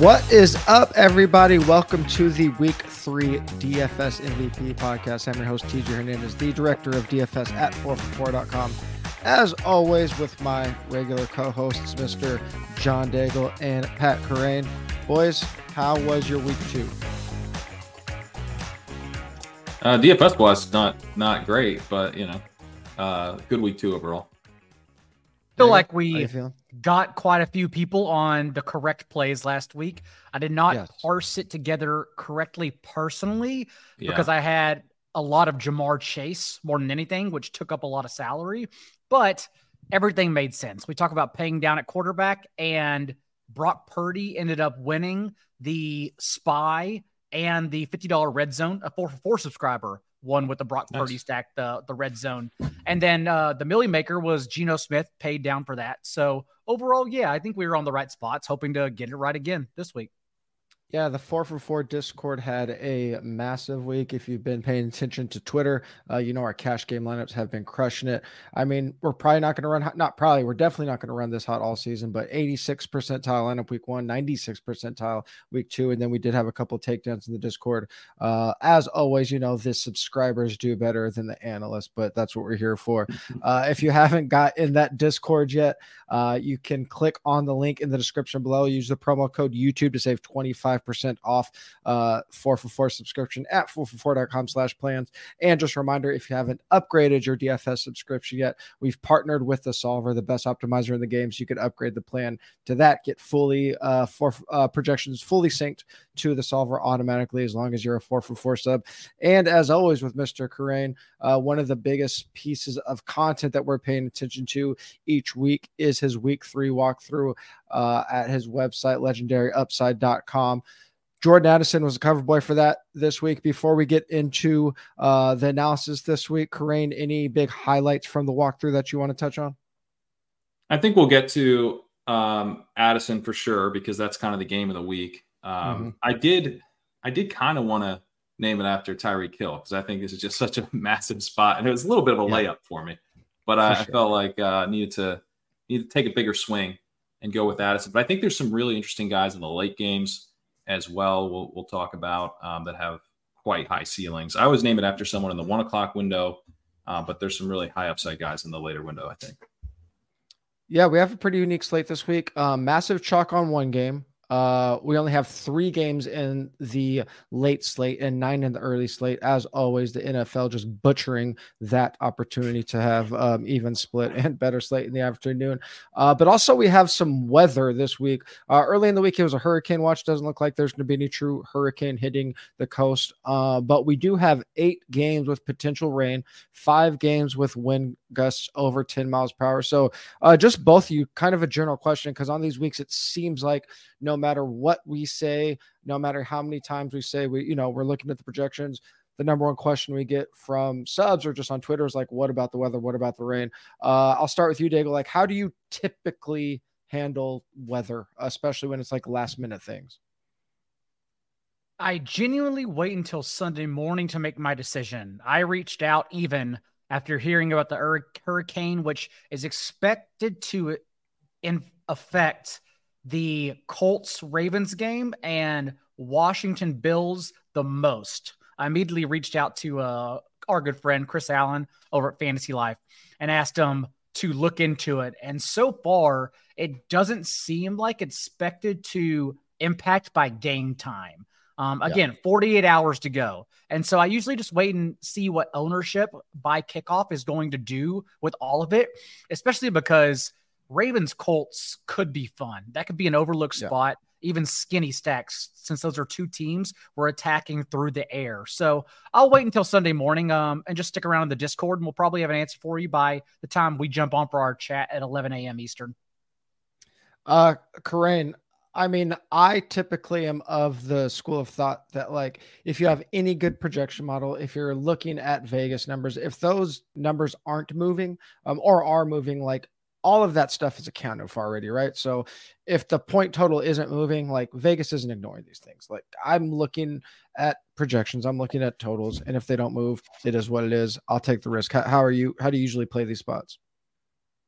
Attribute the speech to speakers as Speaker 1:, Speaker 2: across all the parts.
Speaker 1: What is up, everybody? Welcome to the Week 3 DFS MVP podcast. I'm your host, TJ Hernandez, the director of DFS at 4for4.com. As always, with my regular co hosts, Mr. John Daigle and Pat Kerrane. Boys, how was your week two?
Speaker 2: Uh, DFS was not not great, but you know, uh, good week two overall.
Speaker 3: Feel like we got quite a few people on the correct plays last week. I did not yes. parse it together correctly personally yeah. because I had a lot of Ja'Marr Chase more than anything, which took up a lot of salary, but everything made sense. We talk about paying down at quarterback, and Brock Purdy ended up winning the spy and the $50 red zone, a four for four subscriber one with the Brock nice. Purdy stack, the the red zone, and then uh, the Millie Maker was Geno Smith paid down for that. So overall, yeah, I think we were on the right spots, hoping to get it right again this week.
Speaker 1: Yeah, the four for four Discord had a massive week. If you've been paying attention to Twitter, uh, you know our cash game lineups have been crushing it. I mean, we're probably not going to run, hot, not probably, we're definitely not going to run this hot all season, but 86 percentile lineup week one, 96 percentile week two. And then we did have a couple takedowns in the Discord. Uh, as always, you know, the subscribers do better than the analysts, but that's what we're here for. Uh, if you haven't got in that Discord yet, uh, you can click on the link in the description below. Use the promo code YouTube to save 25 percent off uh, 4 for 4 subscription at 4for4.com slash plans. And just a reminder, if you haven't upgraded your DFS subscription yet, we've partnered with the Solver, the best optimizer in the game. So you could upgrade the plan to that, get fully uh, for uh, projections fully synced to the Solver automatically as long as you're a 4 for 4 sub. And as always with Mr. Kerrane, uh, one of the biggest pieces of content that we're paying attention to each week is his week three walkthrough uh, at his website, legendaryupside.com. Jordan Addison was a cover boy for that this week. Before we get into uh, the analysis this week, Kerrane, any big highlights from the walkthrough that you want to touch on?
Speaker 2: I think we'll get to um, Addison for sure because that's kind of the game of the week. Um, mm-hmm. I did, I did kind of want to name it after Tyreek Hill because I think this is just such a massive spot, and it was a little bit of a yeah. layup for me. But I, sure. I, felt like uh, needed to needed to take a bigger swing and go with Addison. But I think there's some really interesting guys in the late games as well. We'll, we'll talk about um, that have quite high ceilings. I always name it after someone in the one o'clock window, uh, but there's some really high upside guys in the later window. I think.
Speaker 1: Yeah, we have a pretty unique slate this week. Um, massive chalk on one game. Uh, we only have three games in the late slate and nine in the early slate. As always, the NFL just butchering that opportunity to have um, even split and better slate in the afternoon. Uh, but also, we have some weather this week. Uh, early in the week, it was a hurricane watch. Doesn't look like there's going to be any true hurricane hitting the coast. Uh, but we do have eight games with potential rain, five games with wind gusts over 10 miles per hour. So, uh, just both of you, kind of a general question, because on these weeks, it seems like no matter what we say, no matter how many times we say we, you know, we're looking at the projections. The number one question we get from subs or just on Twitter is like, what about the weather? What about the rain? Uh, I'll start with you, Daigle. Like, how do you typically handle weather, especially when it's like last minute things?
Speaker 3: I genuinely wait until Sunday morning to make my decision. I reached out even after hearing about the hurricane, which is expected to in affect the Colts Ravens game and Washington Bills the most. I immediately reached out to uh, our good friend Chris Allen over at Fantasy Life and asked him to look into it. And so far, it doesn't seem like expected to impact by game time. Um, again, yeah. 48 hours to go. And so I usually just wait and see what ownership by kickoff is going to do with all of it, especially because – Ravens Colts could be fun. That could be an overlooked yeah. spot, even skinny stacks, since those are two teams we're attacking through the air. So I'll wait until Sunday morning um, and just stick around in the Discord, and we'll probably have an answer for you by the time we jump on for our chat at 11 a.m. Eastern.
Speaker 1: Uh, Kerrane, I mean, I typically am of the school of thought that, like, if you have any good projection model, if you're looking at Vegas numbers, if those numbers aren't moving um, or are moving, like all of that stuff is accounted for already, right? So if the point total isn't moving, like Vegas isn't ignoring these things. Like I'm looking at projections, I'm looking at totals, and if they don't move, it is what it is. I'll take the risk. How, how are you? How do you usually play these spots?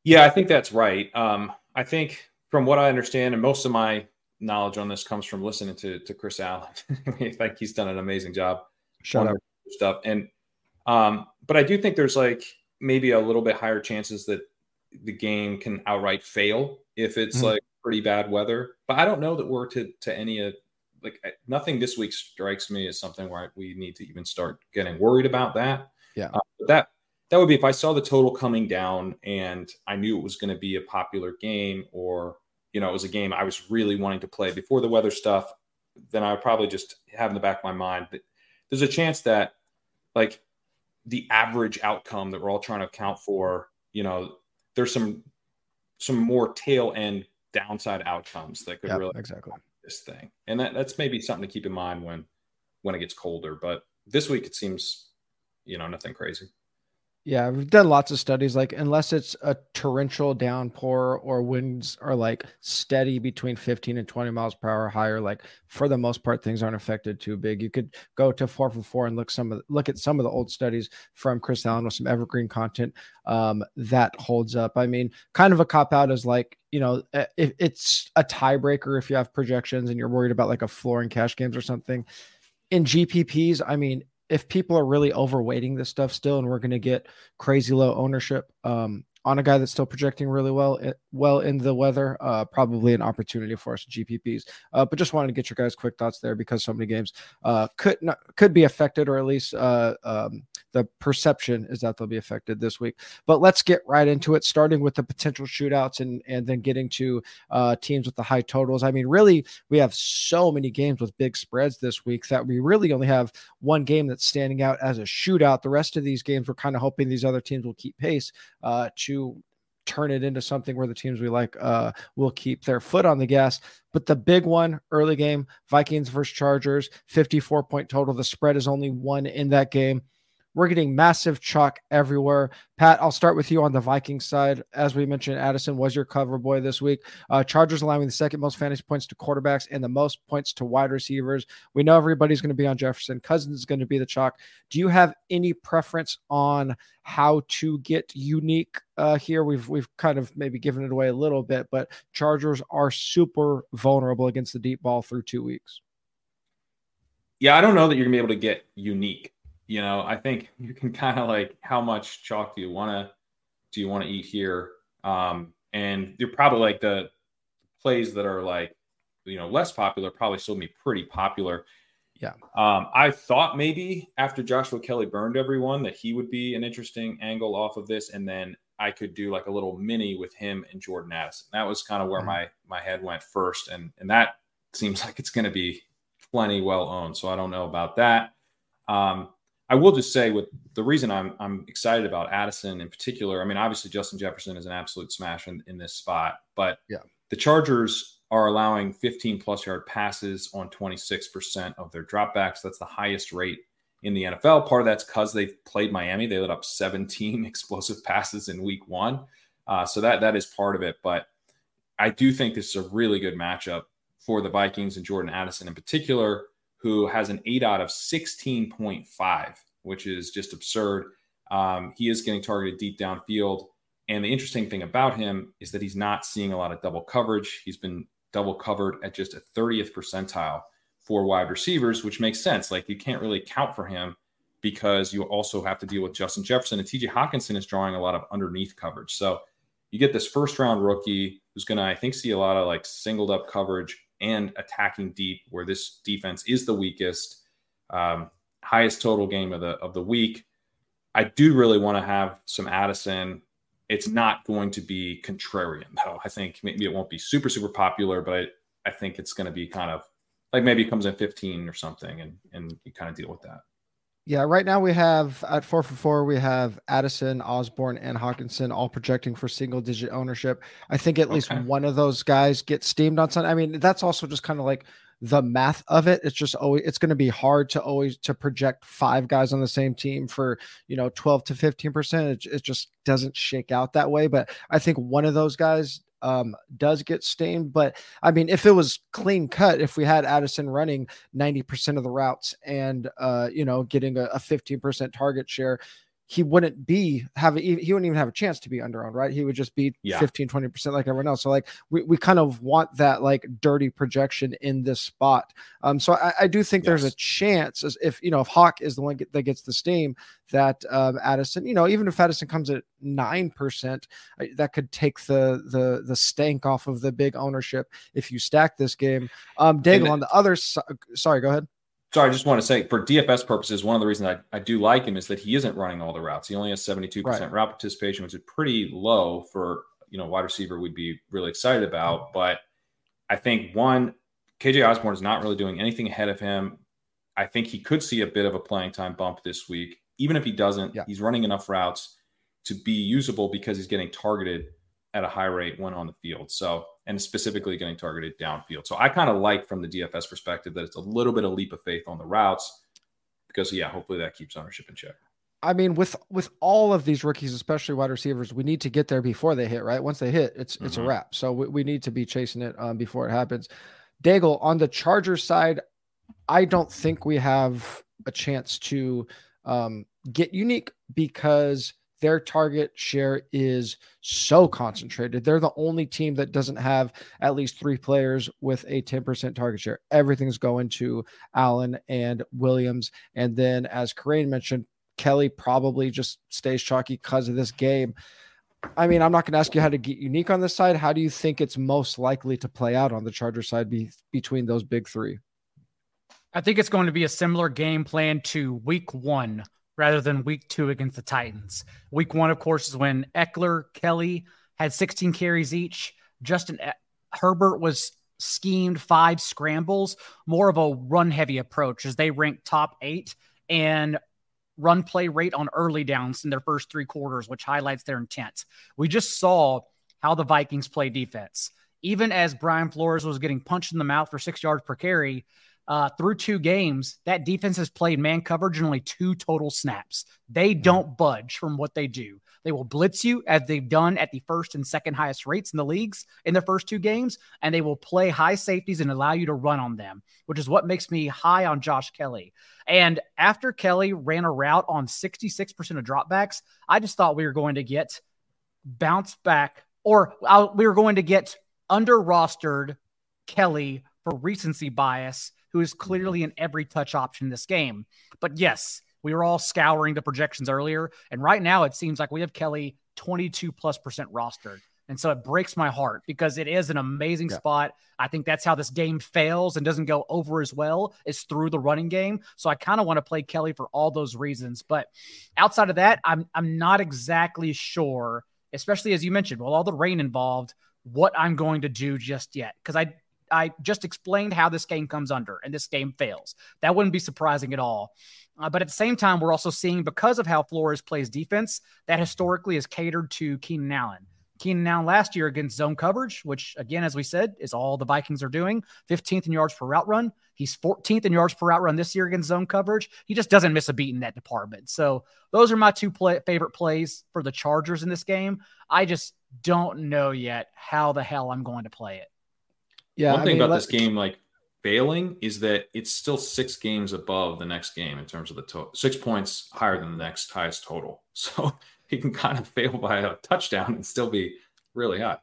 Speaker 2: Yeah, I think that's right. Um, I think from what I understand, and most of my knowledge on this comes from listening to to Chris Allen. I think he's done an amazing job.
Speaker 1: Shut up
Speaker 2: stuff. And um, but I do think there's like maybe a little bit higher chances that the game can outright fail if it's mm-hmm. like pretty bad weather. But I don't know that we're to to any of like nothing this week strikes me as something where we need to even start getting worried about that.
Speaker 1: Yeah, uh,
Speaker 2: that that would be if I saw the total coming down and I knew it was going to be a popular game or you know it was a game I was really wanting to play before the weather stuff. Then I would probably just have in the back of my mind that there's a chance that like the average outcome that we're all trying to account for, you know, there's some some more tail end downside outcomes that could
Speaker 1: yep,
Speaker 2: really
Speaker 1: exactly
Speaker 2: this thing. And that, that's maybe something to keep in mind when when it gets colder. But this week it seems, you know, nothing crazy.
Speaker 1: Yeah, we've done lots of studies. Like, unless it's a torrential downpour or winds are like steady between 15 and 20 miles per hour higher, like for the most part, things aren't affected too big. You could go to four for four and look some of look at some of the old studies from Chris Allen with some evergreen content um, that holds up. I mean, kind of a cop out is like you know, if it's a tiebreaker if you have projections and you're worried about like a floor in cash games or something. In GPPs, I mean, if people are really overweighting this stuff still and we're going to get crazy low ownership um, on a guy that's still projecting really well eh, well in the weather uh, probably an opportunity for us gpps uh, but just wanted to get your guys quick thoughts there because so many games uh, could not could be affected or at least uh, um, the perception is that they'll be affected this week. But let's get right into it, starting with the potential shootouts and and then getting to uh, teams with the high totals. I mean, really, we have so many games with big spreads this week that we really only have one game that's standing out as a shootout. The rest of these games, we're kind of hoping these other teams will keep pace uh, to turn it into something where the teams we like uh, will keep their foot on the gas. But the big one, early game, Vikings versus Chargers, 54 point total. The spread is only one in that game. We're getting massive chalk everywhere. Pat, I'll start with you on the Vikings side. As we mentioned, Addison was your cover boy this week. Uh, Chargers allowing the second most fantasy points to quarterbacks and the most points to wide receivers. We know everybody's going to be on Jefferson. Cousins is going to be the chalk. Do you have any preference on how to get unique uh, here? We've we've kind of maybe given it away a little bit, but Chargers are super vulnerable against the deep ball through two weeks.
Speaker 2: Yeah, I don't know that you're gonna be able to get unique you know, I think you can kind of like how much chalk do you want to do you want to eat here? Um, and you're probably like the plays that are like you know less popular probably still be pretty popular.
Speaker 1: Yeah.
Speaker 2: Um, I thought maybe after Joshua Kelley burned everyone that he would be an interesting angle off of this, and then I could do like a little mini with him and Jordan Addison. That was kind of where mm-hmm. my my head went first, and and that seems like it's going to be plenty well owned. So I don't know about that. Um, I will just say with the reason I'm I'm excited about Addison in particular. I mean, obviously Justin Jefferson is an absolute smash in, in this spot, but
Speaker 1: yeah,
Speaker 2: the Chargers are allowing 15 plus yard passes on 26% of their dropbacks. That's the highest rate in the NFL. Part of that's because they've played Miami. They let up 17 explosive passes in week one. Uh, so that that is part of it. But I do think this is a really good matchup for the Vikings and Jordan Addison in particular who has an eight out of 16.5, which is just absurd. Um, he is getting targeted deep downfield. And the interesting thing about him is that he's not seeing a lot of double coverage. He's been double covered at just a 30th percentile for wide receivers, which makes sense. Like you can't really count for him because you also have to deal with Justin Jefferson and TJ Hockenson is drawing a lot of underneath coverage. So you get this first round rookie who's going to, I think, see a lot of like singled up coverage and attacking deep, where this defense is the weakest. Um, highest total game of the of the week. I do really want to have some Addison. It's not going to be contrarian though. I think maybe it won't be super super popular, but I, I think it's going to be kind of like maybe it comes in 15 or something, and and you kind of deal with that.
Speaker 1: Yeah, right now we have at four for four, we have Addison, Osborn, and Hockenson all projecting for single digit ownership. I think at okay. least one of those guys gets steamed on Sunday. I mean, that's also just kind of like the math of it. It's just always it's going to be hard to always to project five guys on the same team for you know 12 to 15 percent. It, it just doesn't shake out that way. But I think one of those guys um, does get stained. But I mean, if it was clean cut, if we had Addison running 90% of the routes and, uh, you know, getting a, a 15% target share, he wouldn't be have he wouldn't even have a chance to be under owned, right? He would just be
Speaker 2: Yeah.
Speaker 1: 15, 20% like everyone else. So like we, we kind of want that like dirty projection in this spot. Um, so I, I do think there's a chance as if you know if Hawk is the one get, that gets the steam that um, Addison, you know, even if Addison comes at nine percent, that could take the the the stank off of the big ownership if you stack this game. Um, Daigle on the other side. Sorry, go ahead.
Speaker 2: Sorry, I just want to say for DFS purposes, one of the reasons I, I do like him is that he isn't running all the routes. He only has 72%
Speaker 1: Right.
Speaker 2: route participation, which is pretty low for you know wide receiver we'd be really excited about. But I think one, KJ Osborn is not really doing anything ahead of him. I think he could see a bit of a playing time bump this week. Even if he doesn't,
Speaker 1: Yeah.
Speaker 2: he's running enough routes to be usable because he's getting targeted at a high rate when on the field. So, and specifically getting targeted downfield. So I kind of like from the DFS perspective that it's a little bit of leap of faith on the routes because yeah, hopefully that keeps ownership in check.
Speaker 1: I mean, with with all of these rookies, especially wide receivers, we need to get there before they hit. Right, once they hit, it's it's a
Speaker 2: Mhm.
Speaker 1: wrap. So we, we need to be chasing it um, before it happens. Daigle on the Chargers side, I don't think we have a chance to um, get unique because their target share is so concentrated. They're the only team that doesn't have at least three players with a 10% target share. Everything's going to Allen and Williams. And then, as Kerrane mentioned, Kelley probably just stays chalky because of this game. I mean, I'm not going to ask you how to get unique on this side. How do you think it's most likely to play out on the Charger side be, between those big three?
Speaker 3: I think it's going to be a similar game plan to week one rather than week two against the Titans. Week one, of course, is when Ekeler, Kelley had 16 carries each. Justin E- Herbert was schemed five scrambles, more of a run heavy approach as they ranked top eight and run play rate on early downs in their first three quarters, which highlights their intent. We just saw how the Vikings play defense. Even as Brian Flores was getting punched in the mouth for six yards per carry, uh, through two games, that defense has played man coverage in only two total snaps. They don't budge from what they do. They will blitz you as they've done at the first and second highest rates in the leagues in their first two games, and they will play high safeties and allow you to run on them, which is what makes me high on Josh Kelley. And after Kelley ran a route on 66% of dropbacks, I just thought we were going to get bounce back or uh, we were going to get under rostered Kelley for recency bias, who is clearly an every touch option in this game. But yes, we were all scouring the projections earlier. And right now it seems like we have Kelley 22 plus percent rostered. And so it breaks my heart because it is an amazing
Speaker 1: Yeah.
Speaker 3: spot. I think that's how this game fails and doesn't go over as well is through the running game. So I kind of want to play Kelley for all those reasons. But outside of that, I'm I'm not exactly sure, especially as you mentioned, with all the rain involved, what I'm going to do just yet. Because I I just explained how this game comes under and this game fails. That wouldn't be surprising at all. Uh, but at the same time, we're also seeing because of how Flores plays defense, that historically is catered to Keenan Allen. Keenan Allen last year against zone coverage, which again, as we said, is all the Vikings are doing. 15th in yards per route run. He's 14th in yards per route run this year against zone coverage. He just doesn't miss a beat in that department. So those are my two play- favorite plays for the Chargers in this game. I just don't know yet how the hell I'm going to play it.
Speaker 1: Yeah.
Speaker 2: One
Speaker 1: I
Speaker 2: thing
Speaker 1: mean,
Speaker 2: about this game, like failing, is that it's still six games above the next game in terms of the total, six points higher than the next highest total. So he can kind of fail by a touchdown and still be really high.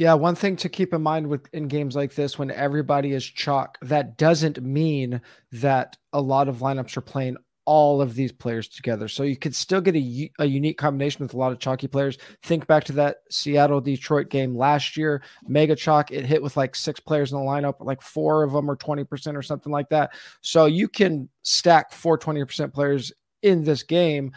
Speaker 1: Yeah, one thing to keep in mind with in games like this, when everybody is chalk, that doesn't mean that a lot of lineups are playing all of these players together. So you could still get a, a unique combination with a lot of chalky players. Think back to that Seattle Detroit game last year, mega chalk. It hit with like six players in the lineup, like four of them are 20% or something like that. So you can stack four 20% players in this game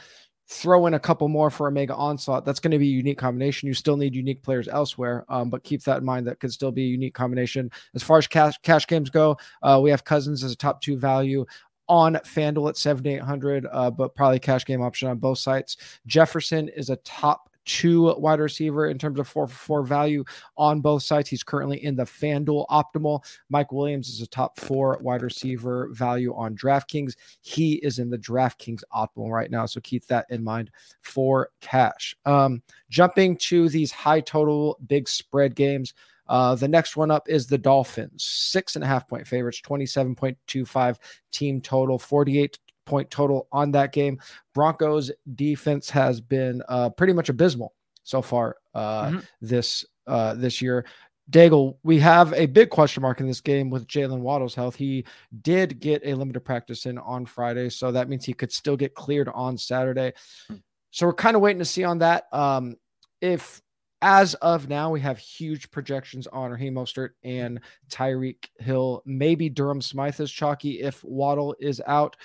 Speaker 1: throw in a couple more for a mega onslaught. That's going to be a unique combination. You still need unique players elsewhere, um, but keep that in mind. That could still be a unique combination. As far as cash cash games go, uh, we have Cousins as a top two value on FanDuel at 7,800, uh, but probably cash game option on both sites. Jefferson is a top two wide receiver in terms of four for four value on both sides. He's currently in the FanDuel optimal. Mike Williams is a top four wide receiver value on DraftKings. He is in the DraftKings optimal right now. So keep that in mind for cash. Um, jumping to these high total big spread games. Uh, the next one up is the Dolphins, six and a half point favorites, 27.25 team total, 48 point total on that game. Broncos defense has been uh, pretty much abysmal so far uh, mm-hmm. this uh, this year. Daigle, we have a big question mark in this game with Jaylen Waddle's health. He did get a limited practice in on Friday, so that means he could still get cleared on Saturday. Hmm. So we're kind of waiting to see on that. Um, if as of now, we have huge projections on Raheem Mostert and Tyreek Hill. Maybe Durham Smythe is chalky if Waddle is out.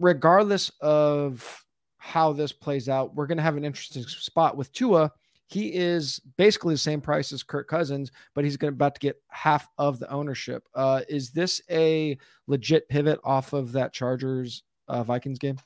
Speaker 1: Regardless of how this plays out, we're going to have an interesting spot with Tua he is basically the same price as Kirk Cousins, but he's going to about to get half of the ownership. Uh, is this a legit pivot off of that Chargers uh, Vikings game?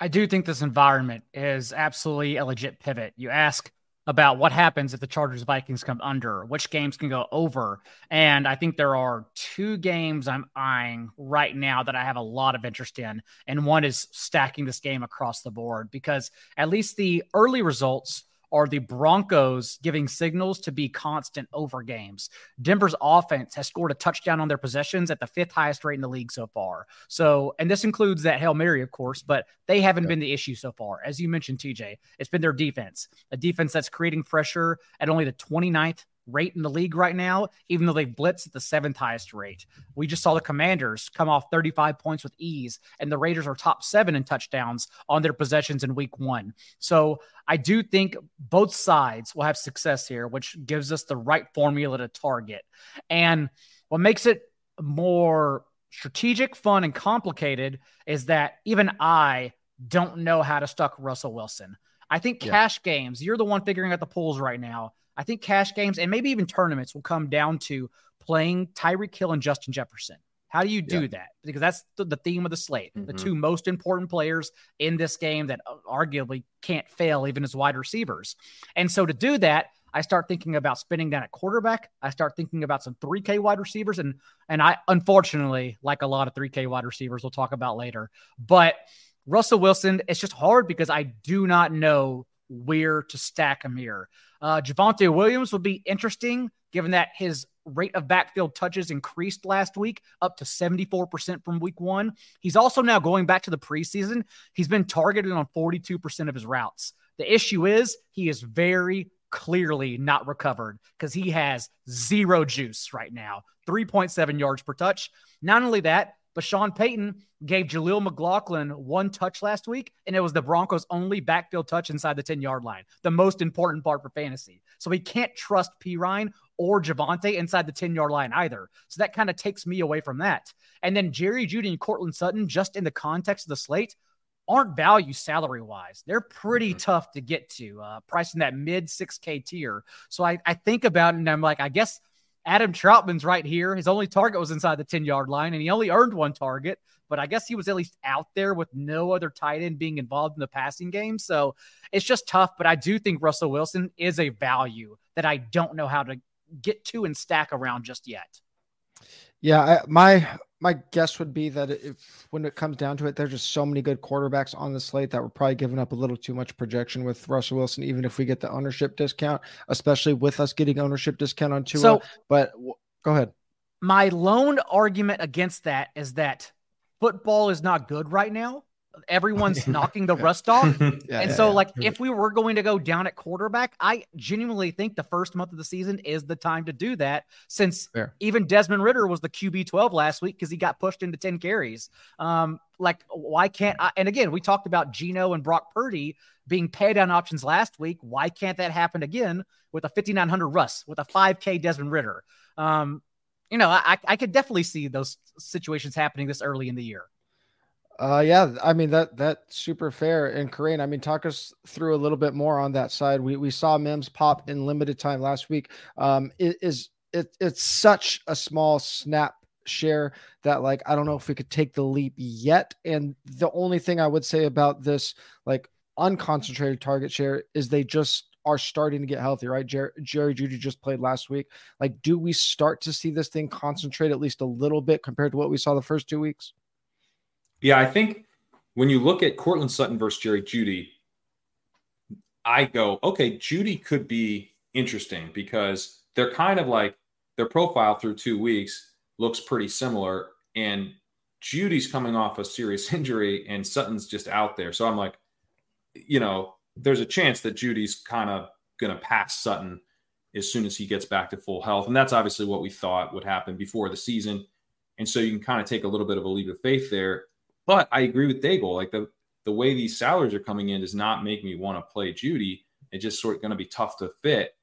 Speaker 3: I do think this environment is absolutely a legit pivot. You ask about what happens if the Chargers Vikings come under, which games can go over. And I think there are two games I'm eyeing right now that I have a lot of interest in. And one is stacking this game across the board because at least the early results are the Broncos giving signals to be constant over games. Denver's offense has scored a touchdown on their possessions at the fifth highest rate in the league so far. So, and this includes that Hail Mary, of course, but they haven't yeah. been the issue so far. As you mentioned, TJ, it's been their defense, a defense that's creating pressure at only the 29th rate in the league right now, even though they've blitzed at the seventh highest rate. We just saw the Commanders come off 35 points with ease, and the Raiders are top seven in touchdowns on their possessions in week one. So I do think both sides will have success here, which gives us the right formula to target. And what makes it more strategic, fun, and complicated is that even I don't know how to stuck Russell Wilson. I think cash yeah. games, you're the one figuring out the pools right now. I think cash games and maybe even tournaments will come down to playing Tyreek Hill and Justin Jefferson. How do you do yeah. that? Because that's the, the, theme of the slate. Mm-hmm. The two most important players in this game that uh, arguably can't fail even as wide receivers. And so to do that, I start thinking about spinning down at quarterback. I start thinking about some 3K wide receivers. And and I unfortunately like a lot of 3K wide receivers we'll talk about later. But Russell Wilson, it's just hard because I do not know where to stack him here. Uh, Javonte Williams would be interesting given that his rate of backfield touches increased last week up to 74% from week one. He's also now going back to the preseason. He's been targeted on 42% of his routes. The issue is he is very clearly not recovered because he has zero juice right now 3.7 yards per touch. Not only that, but Sean Payton gave Jaleel McLaughlin one touch last week, and it was the Broncos' only backfield touch inside the 10 yard line, the most important part for fantasy. So he can't trust Perine or Javonte inside the 10 yard line either. So that kind of takes me away from that. And then Jerry Jeudy and Courtland Sutton, just in the context of the slate, aren't value salary wise. They're pretty mm-hmm. tough to get to, uh, priced in that mid 6K tier. So I, I think about it and I'm like, I guess Adam Trautman's right here. His only target was inside the 10 yard line, and he only earned one target, but I guess he was at least out there with no other tight end being involved in the passing game. So it's just tough, but I do think Russell Wilson is a value that I don't know how to get to and stack around just yet.
Speaker 1: Yeah, I, my my guess would be that if when it comes down to it, there's just so many good quarterbacks on the slate that we're probably giving up a little too much projection with Russell Wilson, even if we get the ownership discount, especially with us getting ownership discount on Tua. So, but w- go ahead.
Speaker 3: My lone argument against that is that football is not good right now everyone's knocking the rust off. yeah, and yeah, so, yeah. like, if we were going to go down at quarterback, I genuinely think the first month of the season is the time to do that since Fair. even Desmond Ridder was the QB 12 last week because he got pushed into 10 carries. Um, like, why can't I? And again, we talked about Geno and Brock Purdy being pay down options last week. Why can't that happen again with a 5,900 Russ, with a 5K Desmond Ridder? Um, you know, I, I could definitely see those situations happening this early in the year.
Speaker 1: Uh, yeah, I mean that that's super fair. And Kerrane, I mean, talk us through a little bit more on that side. We we saw Mims pop in limited time last week. Um, it is it it's such a small snap share that like I don't know if we could take the leap yet. And the only thing I would say about this like unconcentrated target share is they just are starting to get healthy, right? Jer- Jerry Jeudy just played last week. Like, do we start to see this thing concentrate at least a little bit compared to what we saw the first two weeks?
Speaker 2: Yeah, I think when you look at Courtland Sutton versus Jerry Jeudy, I go, okay, Jeudy could be interesting because they're kind of like their profile through two weeks looks pretty similar. And Jeudy's coming off a serious injury and Sutton's just out there. So I'm like, you know, there's a chance that Jeudy's kind of going to pass Sutton as soon as he gets back to full health. And that's obviously what we thought would happen before the season. And so you can kind of take a little bit of a leap of faith there. But I agree with Daigle. Like the, the way these salaries are coming in does not make me want to play Jeudy. It's just sort of going to be tough to fit.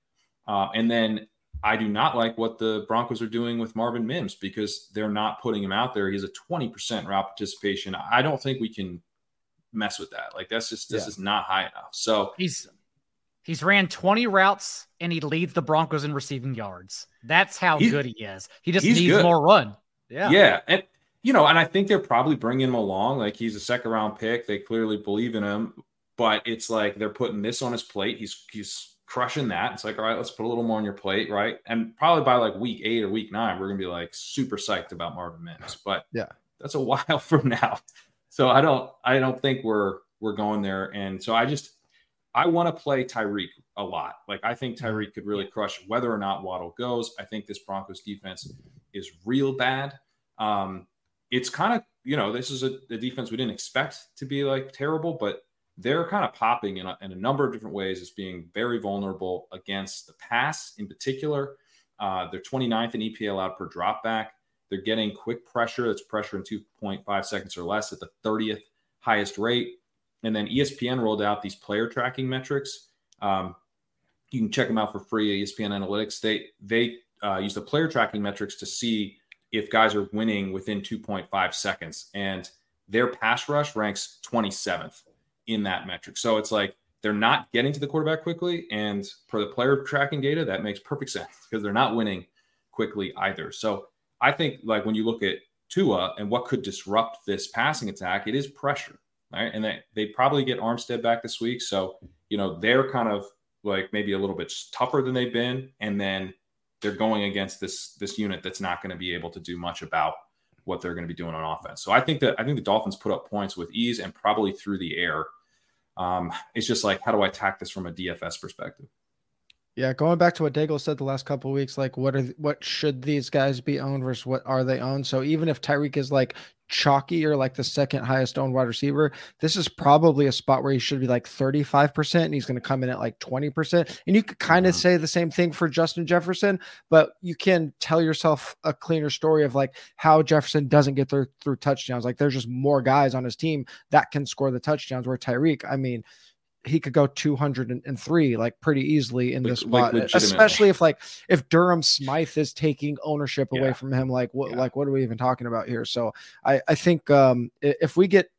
Speaker 2: Uh, and then I do not like what the Broncos are doing with Marvin Mims because they're not putting him out there. He's a 20% route participation. I don't think we can mess with that. Like that's just this yeah. is not high enough. So
Speaker 3: he's he's ran 20 routes and he leads the Broncos in receiving yards. That's how good he is. He just needs good. more run. Yeah.
Speaker 2: Yeah. And you know, and I think they're probably bringing him along. Like he's a second round pick. They clearly believe in him, but it's like they're putting this on his plate. He's he's crushing that. It's like, all right, let's put a little more on your plate, right? And probably by like week eight or week nine, we're gonna be like super psyched about Marvin Mims. But
Speaker 1: yeah,
Speaker 2: that's a while from now. So I don't I don't think we're we're going there. And so I just I want to play Tyreek a lot. Like I think mm-hmm. Tyreek could really crush whether or not Waddle goes. I think this Broncos defense is real bad. Um, it's kind of you know this is a, a defense we didn't expect to be like terrible, but they're kind of popping in a, in a number of different ways as being very vulnerable against the pass in particular. Uh, they're 29th in EPA allowed per dropback. They're getting quick pressure. That's pressure in 2.5 seconds or less at the 30th highest rate. And then ESPN rolled out these player tracking metrics. Um, you can check them out for free ESPN Analytics. They they uh, use the player tracking metrics to see if guys are winning within 2.5 seconds, and their pass rush ranks 27th in that metric. So it's like they're not getting to the quarterback quickly. And for the player tracking data, that makes perfect sense because they're not winning quickly either. So I think like when you look at Tua and what could disrupt this passing attack, it is pressure. Right. And they, they probably get Armstead back this week. So, you know, they're kind of like maybe a little bit tougher than they've been. And then they're going against this this unit that's not going to be able to do much about what they're going to be doing on offense. So I think that I think the Dolphins put up points with ease and probably through the air um, it's just like how do I attack this from a DFS perspective?
Speaker 1: Yeah, going back to what Daigle said the last couple weeks, like what are what should these guys be owned versus what are they owned? So even if Tyreek is like chalky or like the second highest owned wide receiver, this is probably a spot where he should be like 35% and he's going to come in at like 20%. And you could kind of mm-hmm. say the same thing for Justin Jefferson, but you can tell yourself a cleaner story of like how Jefferson doesn't get through through touchdowns. Like there's just more guys on his team that can score the touchdowns where Tyreek, I mean, he could go 203 like pretty easily in this like, spot, especially if like if Durham Smythe is taking ownership away yeah. from him. Like what yeah. like what are we even talking about here? So I I think um if we get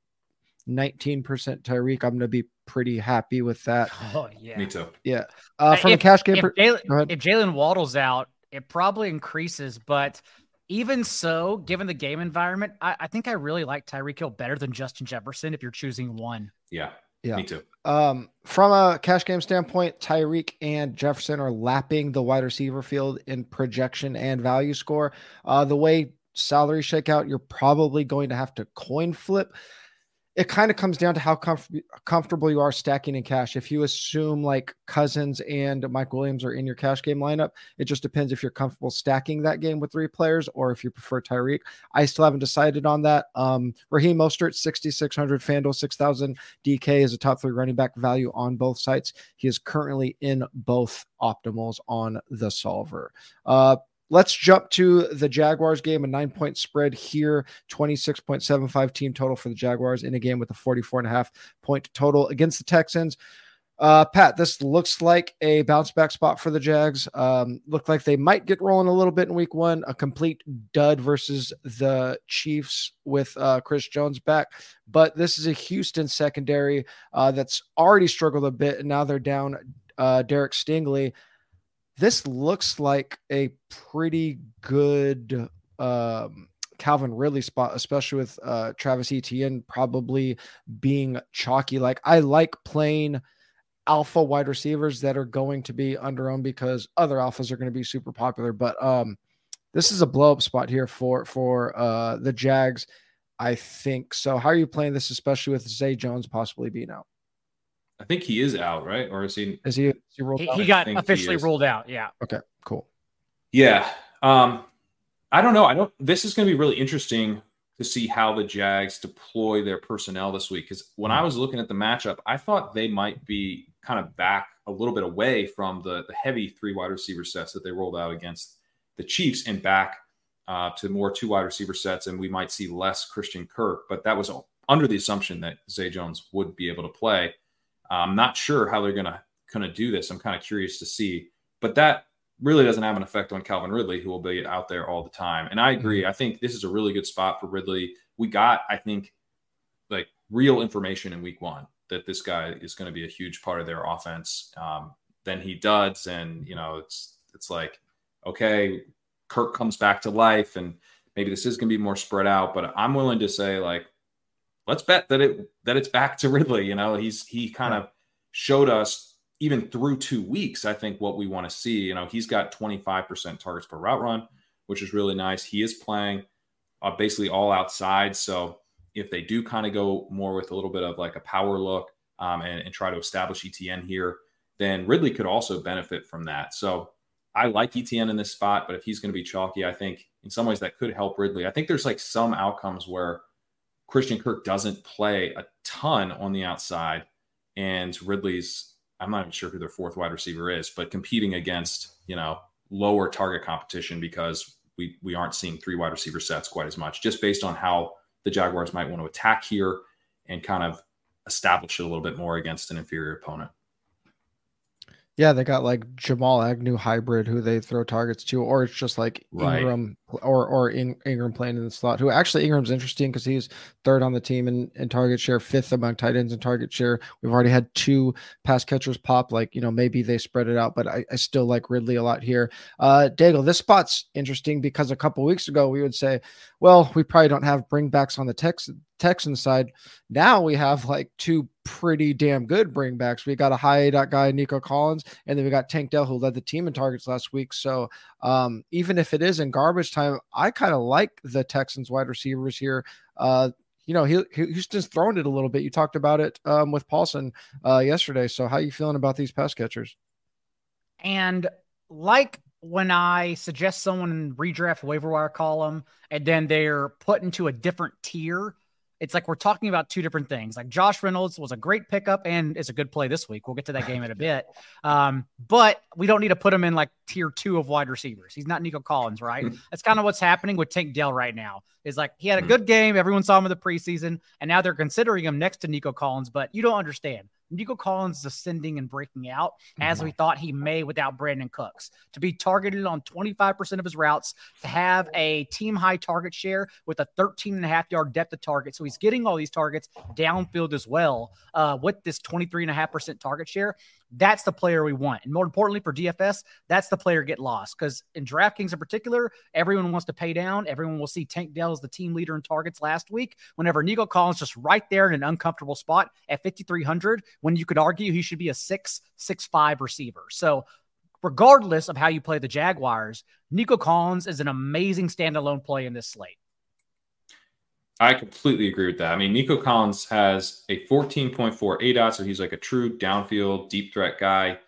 Speaker 1: 19% Tyreek, I'm gonna be pretty happy with that.
Speaker 3: Oh yeah,
Speaker 2: me too.
Speaker 1: Yeah, uh, from if, a cash game. If per-
Speaker 3: Jaylen, if Jaylen Waddle's out, it probably increases, but. Even so, given the game environment, I, I think I really like Tyreek Hill better than Justin Jefferson if you're choosing one.
Speaker 2: Yeah,
Speaker 1: yeah.
Speaker 2: Me too.
Speaker 1: Um, from a cash game standpoint, Tyreek and Jefferson are lapping the wide receiver field in projection and value score. Uh, the way salary shake out, you're probably going to have to coin flip it kind of comes down to how comf- comfortable you are stacking in cash. If you assume like Cousins and Mike Williams are in your cash game lineup, it just depends if you're comfortable stacking that game with three players or if you prefer Tyreek. I still haven't decided on that. Um, Raheem Mostert, 6,600 FanDuel, 6,000 DK is a top three running back value on both sites. He is currently in both optimals on the solver. Uh, Let's jump to the Jaguars game, a nine point spread here, 26.75 team total for the Jaguars in a game with a 44 and a half point total against the Texans. Uh, Pat, this looks like a bounce back spot for the Jags. Um, look like they might get rolling a little bit in week one. A complete dud versus the Chiefs with uh, Chris Jones back. But this is a Houston secondary uh, that's already struggled a bit, and now they're down uh, Derek Stingley this looks like a pretty good um, Calvin Ridley spot, especially with uh, Travis Etienne probably being chalky. Like I like playing alpha wide receivers that are going to be under owned because other alphas are going to be super popular. But um, this is a blow up spot here for for uh, the Jags. I think so. How are you playing this, especially with Zay Jones possibly being out?
Speaker 2: I think he is out, right? Or is he?
Speaker 1: Is he? Is
Speaker 3: he, he, he got officially he ruled out. Yeah.
Speaker 1: Okay. Cool.
Speaker 2: Yeah. Um, I don't know. I don't. This is going to be really interesting to see how the Jags deploy their personnel this week. Because when I was looking at the matchup, I thought they might be kind of back a little bit away from the, the heavy three wide receiver sets that they rolled out against the Chiefs and back uh, to more two wide receiver sets. And we might see less Christian Kirk. But that was under the assumption that Zay Jones would be able to play. I'm not sure how they're going to kind of do this. I'm kind of curious to see. But that really doesn't have an effect on Calvin Ridley, who will be out there all the time. And I agree. Mm-hmm. I think this is a really good spot for Ridley. We got, I think, like real information in week one that this guy is going to be a huge part of their offense. Um, then he duds, and you know, it's it's like, okay, Kirk comes back to life, and maybe this is going to be more spread out. But I'm willing to say, like, let's bet that it that it's back to Ridley. You know, he's he kind of showed us even through two weeks, I think what we want to see, you know, he's got 25% targets per route run, which is really nice. He is playing uh, basically all outside. So if they do kind of go more with a little bit of like a power look um, and, and try to establish Etienne here, then Ridley could also benefit from that. So I like Etienne in this spot, but if he's going to be chalky, I think in some ways that could help Ridley. I think there's like some outcomes where Christian Kirk doesn't play a ton on the outside and Ridley's I'm not even sure who their fourth wide receiver is, but competing against, you know, lower target competition because we we aren't seeing three wide receiver sets quite as much, just based on how the Jaguars might want to attack here and kind of establish it a little bit more against an inferior opponent.
Speaker 1: Yeah, they got like Jamal Agnew hybrid who they throw targets to, or it's just like right. Engram or or In, Engram playing in the slot. Who actually Engram's interesting because he's third on the team in, in target share, fifth among tight ends in target share. We've already had two pass catchers pop. Like you know maybe they spread it out, but I, I still like Ridley a lot here. Uh, Daigle, this spot's interesting because a couple weeks ago we would say, well, we probably don't have bringbacks on the Tex Texan side. Now we have like two pretty damn good bringbacks. We got a high dot guy, Nico Collins, and then we got Tank Dell, who led the team in targets last week. So um, even if it is in garbage time, I kind of like the Texans wide receivers here. Uh, you know, he, Houston's throwing it a little bit. You talked about it um, with Paulson uh, yesterday. So how are you feeling about these pass catchers?
Speaker 3: And like when I suggest someone redraft waiver wire column and then they're put into a different tier it's like we're talking about two different things. Like Josh Reynolds was a great pickup and is a good play this week. We'll get to that game in a bit. Um, but we don't need to put him in like tier two of wide receivers. He's not Nico Collins, right? That's kind of what's happening with Tank Dell right now. Is like he had a hmm. good game. Everyone saw him in the preseason, and now they're considering him next to Nico Collins. But you don't understand. Nico Collins is ascending and breaking out as we thought he may without Brandin Cooks. To be targeted on 25% of his routes, to have a team high target share with a 13 and a half yard depth of target. So he's getting all these targets downfield as well uh, with this 23 and a half percent target share. That's the player we want. And more importantly for DFS, that's the player get lost. Because in DraftKings in particular, everyone wants to pay down. Everyone will see Tank Dell as the team leader in targets last week. Whenever Nico Collins just right there in an uncomfortable spot at 5,300, when you could argue he should be a six, six, five receiver. So regardless of how you play the Jaguars, Nico Collins is an amazing standalone play in this slate.
Speaker 2: I completely agree with that. I mean, Nico Collins has a 14.4 ADOT, so he's like a true downfield deep threat guy.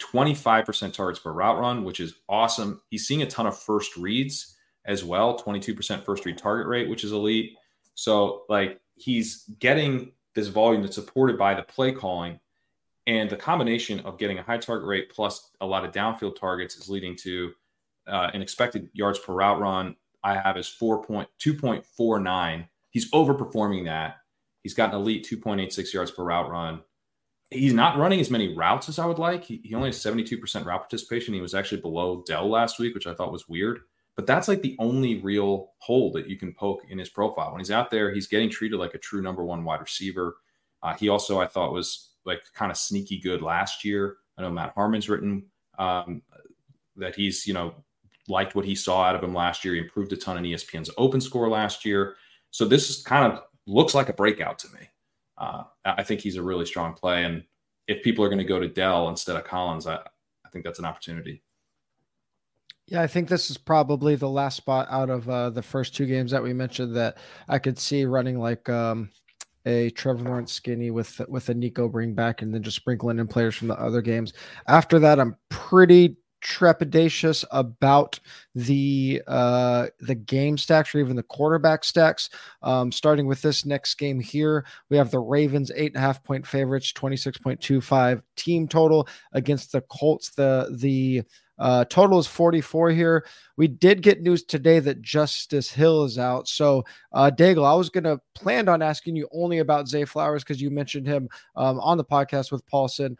Speaker 2: 25% targets per route run, which is awesome. He's seeing a ton of first reads as well, 22% first read target rate, which is elite. So, like, he's getting this volume that's supported by the play calling. And the combination of getting a high target rate plus a lot of downfield targets is leading to uh, an expected yards per route run. I have is 4.2.49 He's overperforming that. He's got an elite 2.86 yards per route run. He's not running as many routes as I would like. He, he only has 72% route participation. He was actually below Dell last week, which I thought was weird. But that's like the only real hole that you can poke in his profile. When he's out there, he's getting treated like a true number one wide receiver. Uh, he also, I thought, was like kind of sneaky good last year. I know Matt Harmon's written um, that he's, you know, liked what he saw out of him last year. He improved a ton in ESPN's open score last year. So this is kind of looks like a breakout to me. Uh, I think he's a really strong play, and if people are going to go to Dell instead of Collins, I, I think that's an opportunity.
Speaker 1: Yeah, I think this is probably the last spot out of uh, the first two games that we mentioned that I could see running like um, a Trevor Lawrence skinny with with a Nico bring back, and then just sprinkling in players from the other games. After that, I'm pretty trepidatious about the uh, the game stacks or even the quarterback stacks. Um, starting with this next game here, we have the Ravens eight and a half point favorites, twenty six point two five team total against the Colts. The the uh, total is 44 here. We did get news today that Justice Hill is out. So, uh, Daigle, I was going to plan on asking you only about Zay Flowers because you mentioned him um, on the podcast with Paulson.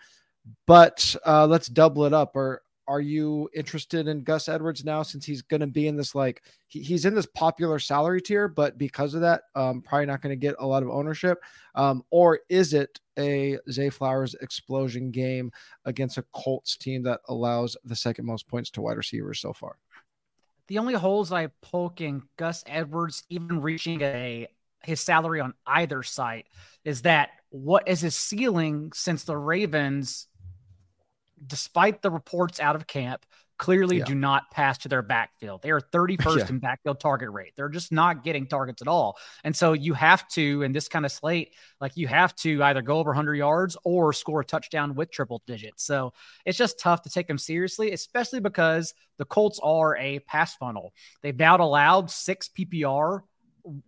Speaker 1: But uh, let's double it up. Or are you interested in Gus Edwards now since he's going to be in this like he, he's in this popular salary tier, but because of that, um, probably not going to get a lot of ownership? Um, or is it a Zay Flowers explosion game against a Colts team that allows the second most points to wide receivers so far?
Speaker 3: The only holes I poke in Gus Edwards even reaching a his salary on either side is that what is his ceiling since the Ravens despite the reports out of camp, clearly yeah. do not pass to their backfield. They are 31st yeah. in backfield target rate. They're just not getting targets at all. And so you have to, in this kind of slate, like you have to either go over 100 yards or score a touchdown with triple digits. So it's just tough to take them seriously, especially because the Colts are a pass funnel. They've now allowed six PPR.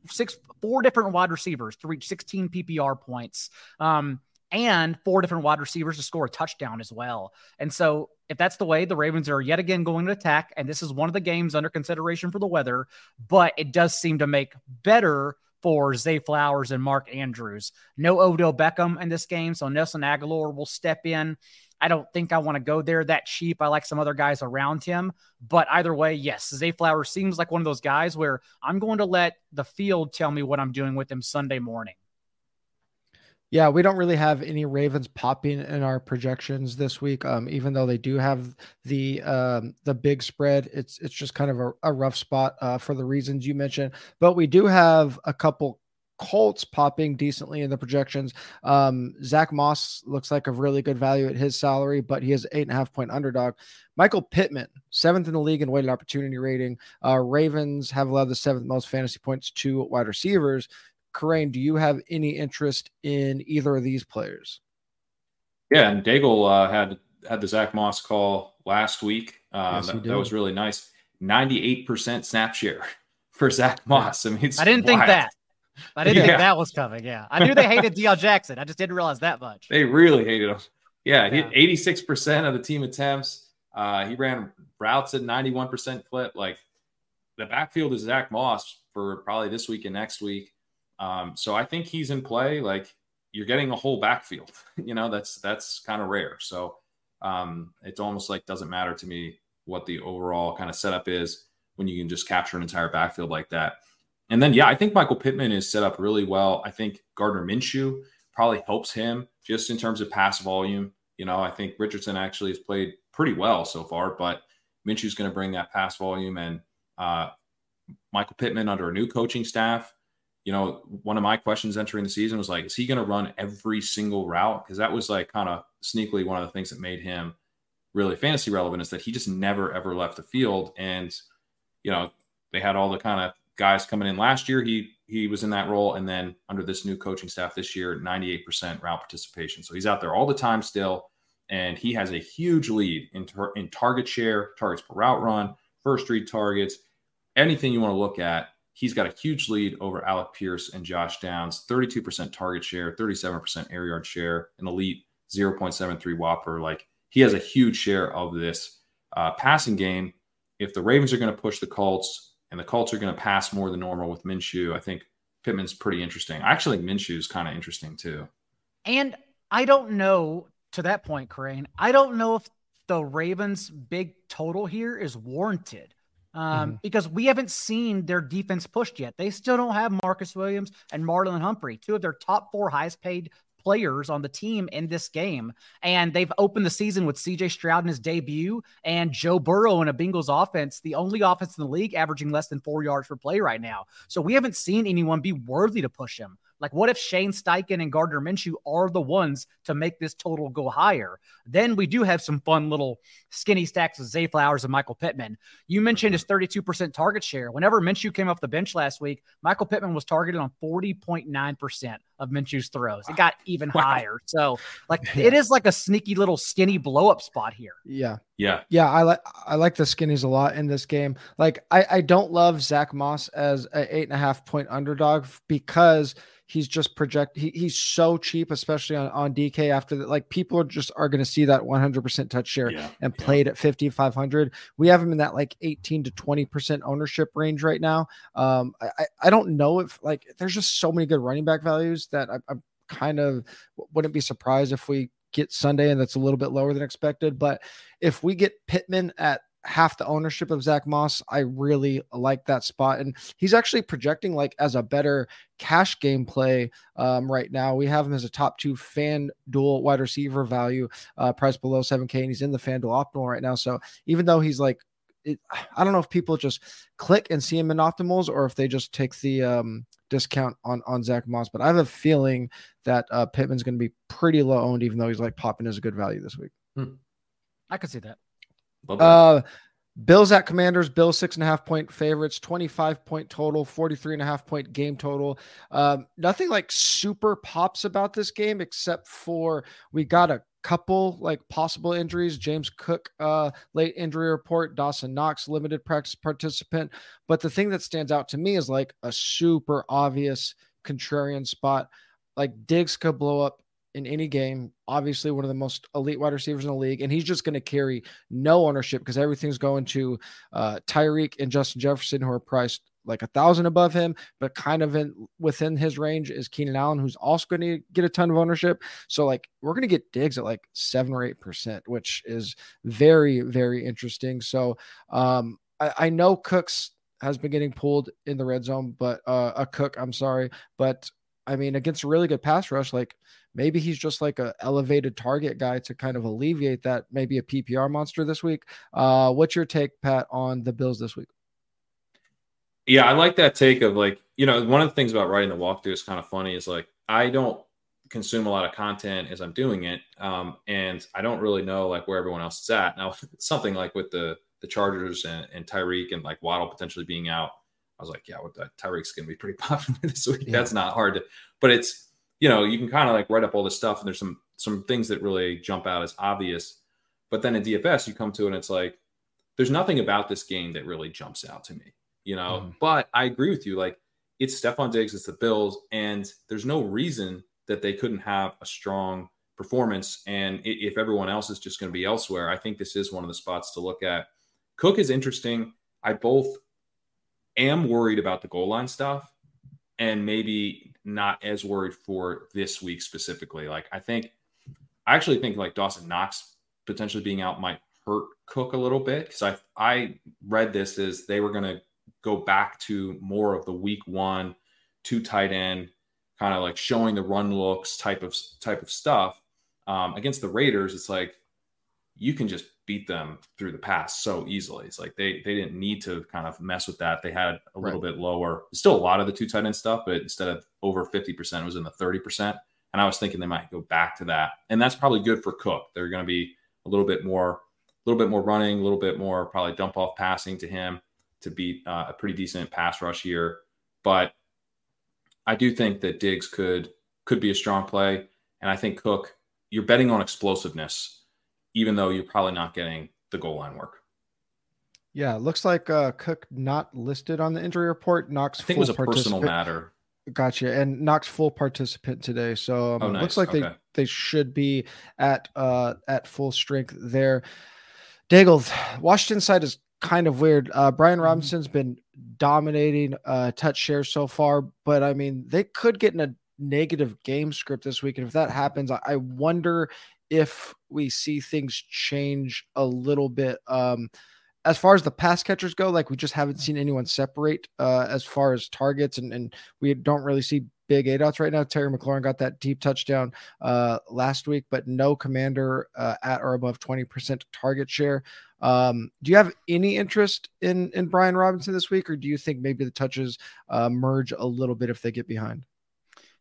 Speaker 3: Six, four different wide receivers to reach 16 PPR points. Um, and four different wide receivers to score a touchdown as well. And so, if that's the way the Ravens are yet again going to attack, and this is one of the games under consideration for the weather, but it does seem to make better for Zay Flowers and Mark Andrews. No Odell Beckham in this game, so Nelson Agholor will step in. I don't think I want to go there that cheap. I like some other guys around him. But either way, yes, Zay Flowers seems like one of those guys where I'm going to let the field tell me what I'm doing with him Sunday morning.
Speaker 1: Yeah, we don't really have any Ravens popping in our projections this week. Um, even though they do have the um, the big spread, it's it's just kind of a, a rough spot uh, for the reasons you mentioned. But we do have a couple Colts popping decently in the projections. Um, Zach Moss looks like a really good value at his salary, but he is eight and a half point underdog. Michael Pittman, seventh in the league in weighted opportunity rating. Uh, Ravens have allowed the seventh most fantasy points to wide receivers. Kerrane, do you have any interest in either of these players?
Speaker 2: Yeah, and Daigle uh, had had the Zach Moss call last week. Uh, yes, that, that, was really nice. Ninety-eight percent snap share for Zach Moss. I mean,
Speaker 3: I didn't wild. think that. I didn't yeah. think that was coming. Yeah, I knew they hated Deon Jackson. I just didn't realize that much.
Speaker 2: They really hated him. Yeah, yeah. eighty-six percent of the team attempts. Uh, he ran routes at ninety-one percent clip. Like the backfield is Zach Moss for probably this week and next week. Um, so I think he's in play. Like you're getting a whole backfield. you know, that's that's kind of rare. So um, it's almost like doesn't matter to me what the overall kind of setup is when you can just capture an entire backfield like that. And then yeah, I think Michael Pittman is set up really well. I think Gardner Minshew probably helps him just in terms of pass volume. You know, I think Richardson actually has played pretty well so far, but Minshew's going to bring that pass volume and uh, Michael Pittman under a new coaching staff you know, one of my questions entering the season was like, is he going to run every single route? Because that was like kind of sneakily one of the things that made him really fantasy relevant is that he just never ever left the field. And you know, they had all the kind of guys coming in last year. He he was in that role, and then under this new coaching staff this year, 98% route participation. So he's out there all the time still, and he has a huge lead in tar- in target share, targets per route run, first read targets, anything you want to look at He's got a huge lead over Alec Pierce and Josh Downs, 32% target share, 37% air yard share, an elite 0.73 WOPR. Like he has a huge share of this uh, passing game. If the Ravens are going to push the Colts and the Colts are going to pass more than normal with Minshew, I think Pittman's pretty interesting. I Actually, Minshew is kind of interesting too.
Speaker 3: And I don't know to that point, Kerrane, I don't know if the Ravens' big total here is warranted um, mm-hmm. because we haven't seen their defense pushed yet. They still don't have Marcus Williams and Marlon Humphrey, two of their top four highest paid players on the team in this game. And they've opened the season with CJ Stroud in his debut and Joe Burrow in a Bengals offense, the only offense in the league averaging less than four yards per play right now. So we haven't seen anyone be worthy to push him. Like, what if Shane Steichen and Gardner Minshew are the ones to make this total go higher? Then we do have some fun little skinny stacks of Zay Flowers and Michael Pittman. You mentioned his 32% target share. Whenever Minshew came off the bench last week, Michael Pittman was targeted on 40.9%. of Minshew's throws. It got even wow. higher. So like yeah. it is like a sneaky little skinny blow up spot here.
Speaker 1: Yeah.
Speaker 2: Yeah.
Speaker 1: Yeah. I like I like the skinnies a lot in this game. Like I, I don't love Zach Moss as an eight and a half point underdog because he's just project he, he's so cheap especially on, on dk after that like people are just are going to see that 100% touch share yeah, and played yeah. at 5500 we have him in that like 18 to 20% ownership range right now um i i don't know if like there's just so many good running back values that I, i'm kind of wouldn't be surprised if we get sunday and that's a little bit lower than expected but if we get pittman at half the ownership of Zach Moss. I really like that spot. And he's actually projecting like as a better cash game play um, right now. We have him as a top two fan dual wide receiver value, uh, price below 7K, and he's in the FanDuel optimal right now. So even though he's like, it, I don't know if people just click and see him in optimals or if they just take the um, discount on on Zach Moss. But I have a feeling that uh, Pittman's going to be pretty low owned, even though he's like popping as a good value this week.
Speaker 3: Hmm. I could see that.
Speaker 1: Uh, Bills at Commanders, Bills six and a half point favorites, 25 point total, 43 and a half point game total. Um, nothing like super pops about this game except for we got a couple like possible injuries. James Cook, uh, late injury report, Dawson Knox, limited practice participant. But the thing that stands out to me is like a super obvious contrarian spot. Like Diggs could blow up in any game. Obviously, one of the most elite wide receivers in the league, and he's just going to carry no ownership because everything's going to uh, Tyreek and Justin Jefferson, who are priced like a thousand above him, but kind of in within his range is Keenan Allen, who's also going to get a ton of ownership. So like we're going to get Diggs at like seven or eight percent, which is very very interesting. So um, I, I know Cooks has been getting pulled in the red zone, but uh, a Cook, I'm sorry, but I mean against a really good pass rush, like maybe he's just like a elevated target guy to kind of alleviate that. Maybe a PPR monster this week. Uh, what's your take, Pat, on the Bills this week?
Speaker 2: Yeah, I like that take of like, you know, one of the things about writing the walkthrough is kind of funny is like, I don't consume a lot of content as I'm doing it. Um, and I don't really know like where everyone else is at. Now, something like with the, the Chargers and, and Tyreek and like Waddle potentially being out, I was like, yeah, what the Tyreek's going to be pretty popular this week. Yeah. That's not hard to, but it's, you know, you can kind of like write up all this stuff and there's some some things that really jump out as obvious. But then in DFS, you come to it and it's like, there's nothing about this game that really jumps out to me, you know. Mm. But I agree with you. Like, it's Stefon Diggs, it's the Bills, and there's no reason that they couldn't have a strong performance. And if everyone else is just going to be elsewhere, I think this is one of the spots to look at. Cook is interesting. I both am worried about the goal line stuff and maybe not as worried for this week specifically. Like I think I actually think like Dawson Knox potentially being out might hurt Cook a little bit because I I read this as they were going to go back to more of the week one two tight end kind of like showing the run looks type of type of stuff um, against the Raiders. It's like you can just beat them through the pass so easily. It's like they they didn't need to kind of mess with that. They had a little right. bit lower, still a lot of the two tight end stuff, but instead of over 50%, it was in the 30%. And I was thinking they might go back to that. And that's probably good for Cook. They're going to be a little bit more, a little bit more running, a little bit more probably dump off passing to him to beat uh, a pretty decent pass rush here. But I do think that Diggs could could be a strong play. And I think Cook, you're betting on explosiveness even though you're probably not getting the goal line work.
Speaker 1: Yeah, looks like uh, Cook not listed on the injury report. Knox
Speaker 2: I think it was a personal matter.
Speaker 1: Gotcha. And Knox full participant today, so um, oh, nice. looks like okay. they they should be at uh at full strength there. Daigle, Washington side is kind of weird. Uh, Brian mm-hmm. Robinson's been dominating uh, touch share so far, but I mean they could get in a negative game script this week, and if that happens, I, I wonder if we see things change a little bit. Um, as far as the pass catchers go, like we just haven't seen anyone separate uh, as far as targets, and, and we don't really see big outs right now. Terry McLaurin got that deep touchdown uh, last week, but no commander uh, at or above 20% target share. Um, do you have any interest in in Brian Robinson this week, or do you think maybe the touches uh, merge a little bit if they get behind?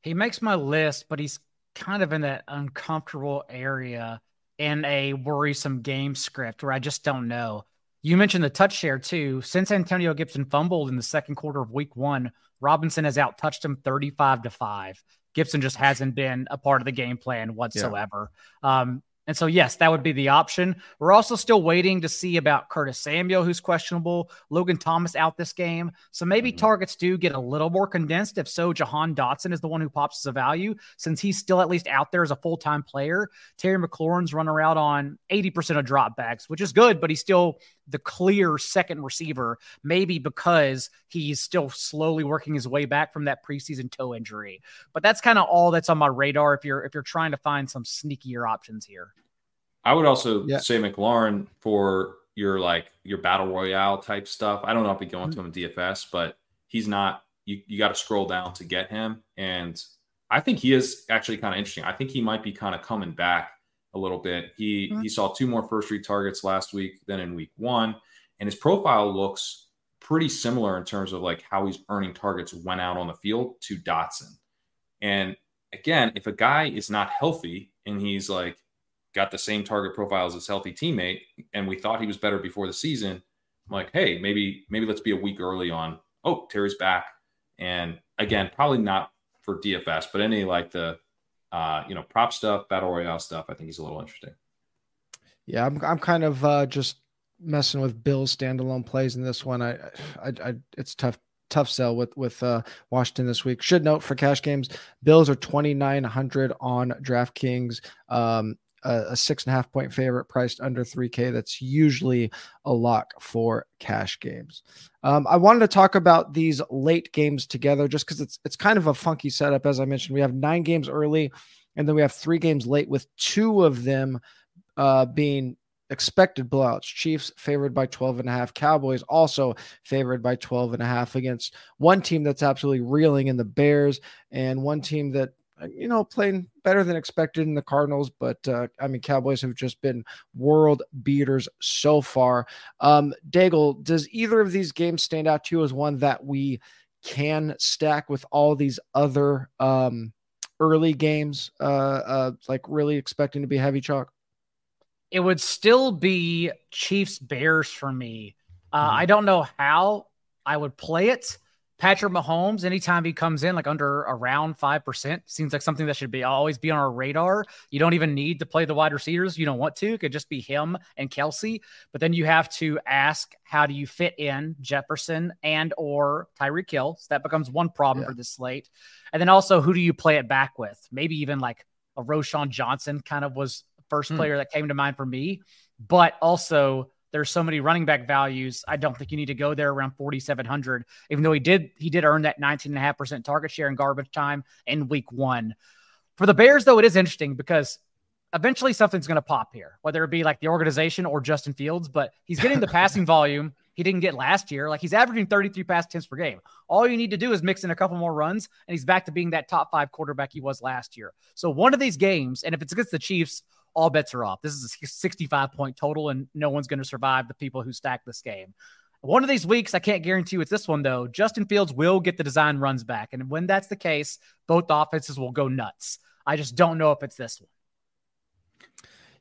Speaker 3: He makes my list, but he's kind of in that uncomfortable area in a worrisome game script where I just don't know. You mentioned the touch share too. Since Antonio Gibson fumbled in the second quarter of week one, Robinson has out touched him 35 to 5. Gibson just hasn't been a part of the game plan whatsoever. Yeah. Um, and so, yes, that would be the option. We're also still waiting to see about Curtis Samuel, who's questionable. Logan Thomas out this game. So maybe mm-hmm. targets do get a little more condensed. If so, Jahan Dotson is the one who pops as a value since he's still at least out there as a full time player. Terry McLaurin's running around on 80% of dropbacks, which is good, but he's still the clear second receiver, maybe because he's still slowly working his way back from that preseason toe injury. But that's kind of all that's on my radar if you're if you're trying to find some sneakier options here.
Speaker 2: I would also yeah. say McLaurin for your like your battle royale type stuff. I don't know if we go into mm-hmm. him in DFS, but he's not. You you got to scroll down to get him, and I think he is actually kind of interesting. I think he might be kind of coming back a little bit. He mm-hmm. he saw two more first read targets last week than in week one, and his profile looks pretty similar in terms of like how he's earning targets when out on the field to Dotson. And again, if a guy is not healthy and he's like got the same target profile as his healthy teammate, and we thought he was better before the season, I'm like, hey, maybe maybe let's be a week early on. Oh, Terry's back, and again, probably not for DFS, but any like the uh, you know, prop stuff, battle royale stuff. I think he's a little interesting.
Speaker 1: Yeah, I'm I'm kind of uh, just messing with Bill's standalone plays in this one. I, I, I it's tough tough sell with with uh, Washington this week. Should note for cash games, Bills are 2900 on DraftKings. Um, a, a six and a half point favorite priced under 3K. That's usually a lock for cash games. Um, I wanted to talk about these late games together just because it's it's kind of a funky setup. As I mentioned, we have nine games early, and then we have three games late, with two of them uh, being expected blowouts. Chiefs favored by 12 and a half. Cowboys also favored by 12 and a half against one team that's absolutely reeling in the Bears and one team that you know, playing better than expected in the Cardinals, but uh, I mean, Cowboys have just been world beaters so far. Um, Daigle, does either of these games stand out to you as one that we can stack with all these other um, early games, uh, uh, like really expecting to be heavy chalk?
Speaker 3: It would still be Chiefs Bears for me. Uh, mm-hmm. I don't know how I would play it. Patrick Mahomes, anytime he comes in like under around 5%, seems like something that should be always be on our radar. You don't even need to play the wide receivers. You don't want to. It could just be him and Kelce. But then you have to ask, how do you fit in Jefferson and or Tyreek Hill? So that becomes one problem yeah. for this slate. And then also, who do you play it back with? Maybe even like a Roschon Johnson kind of was first hmm. player that came to mind for me. But also, there's so many running back values. I don't think you need to go there around 4,700, even though he did he did earn that 19.5% target share in garbage time in week one. For the Bears, though, it is interesting because eventually something's going to pop here, whether it be like the organization or Justin Fields, but he's getting the passing volume he didn't get last year. Like he's averaging 33 pass attempts per game. All you need to do is mix in a couple more runs, and he's back to being that top five quarterback he was last year. So one of these games, and if it's against the Chiefs, all bets are off. This is a 65 point total, and no one's going to survive the people who stack this game. One of these weeks, I can't guarantee you it's this one though. Justin Fields will get the design runs back. And when that's the case, both offenses will go nuts. I just don't know if it's this one.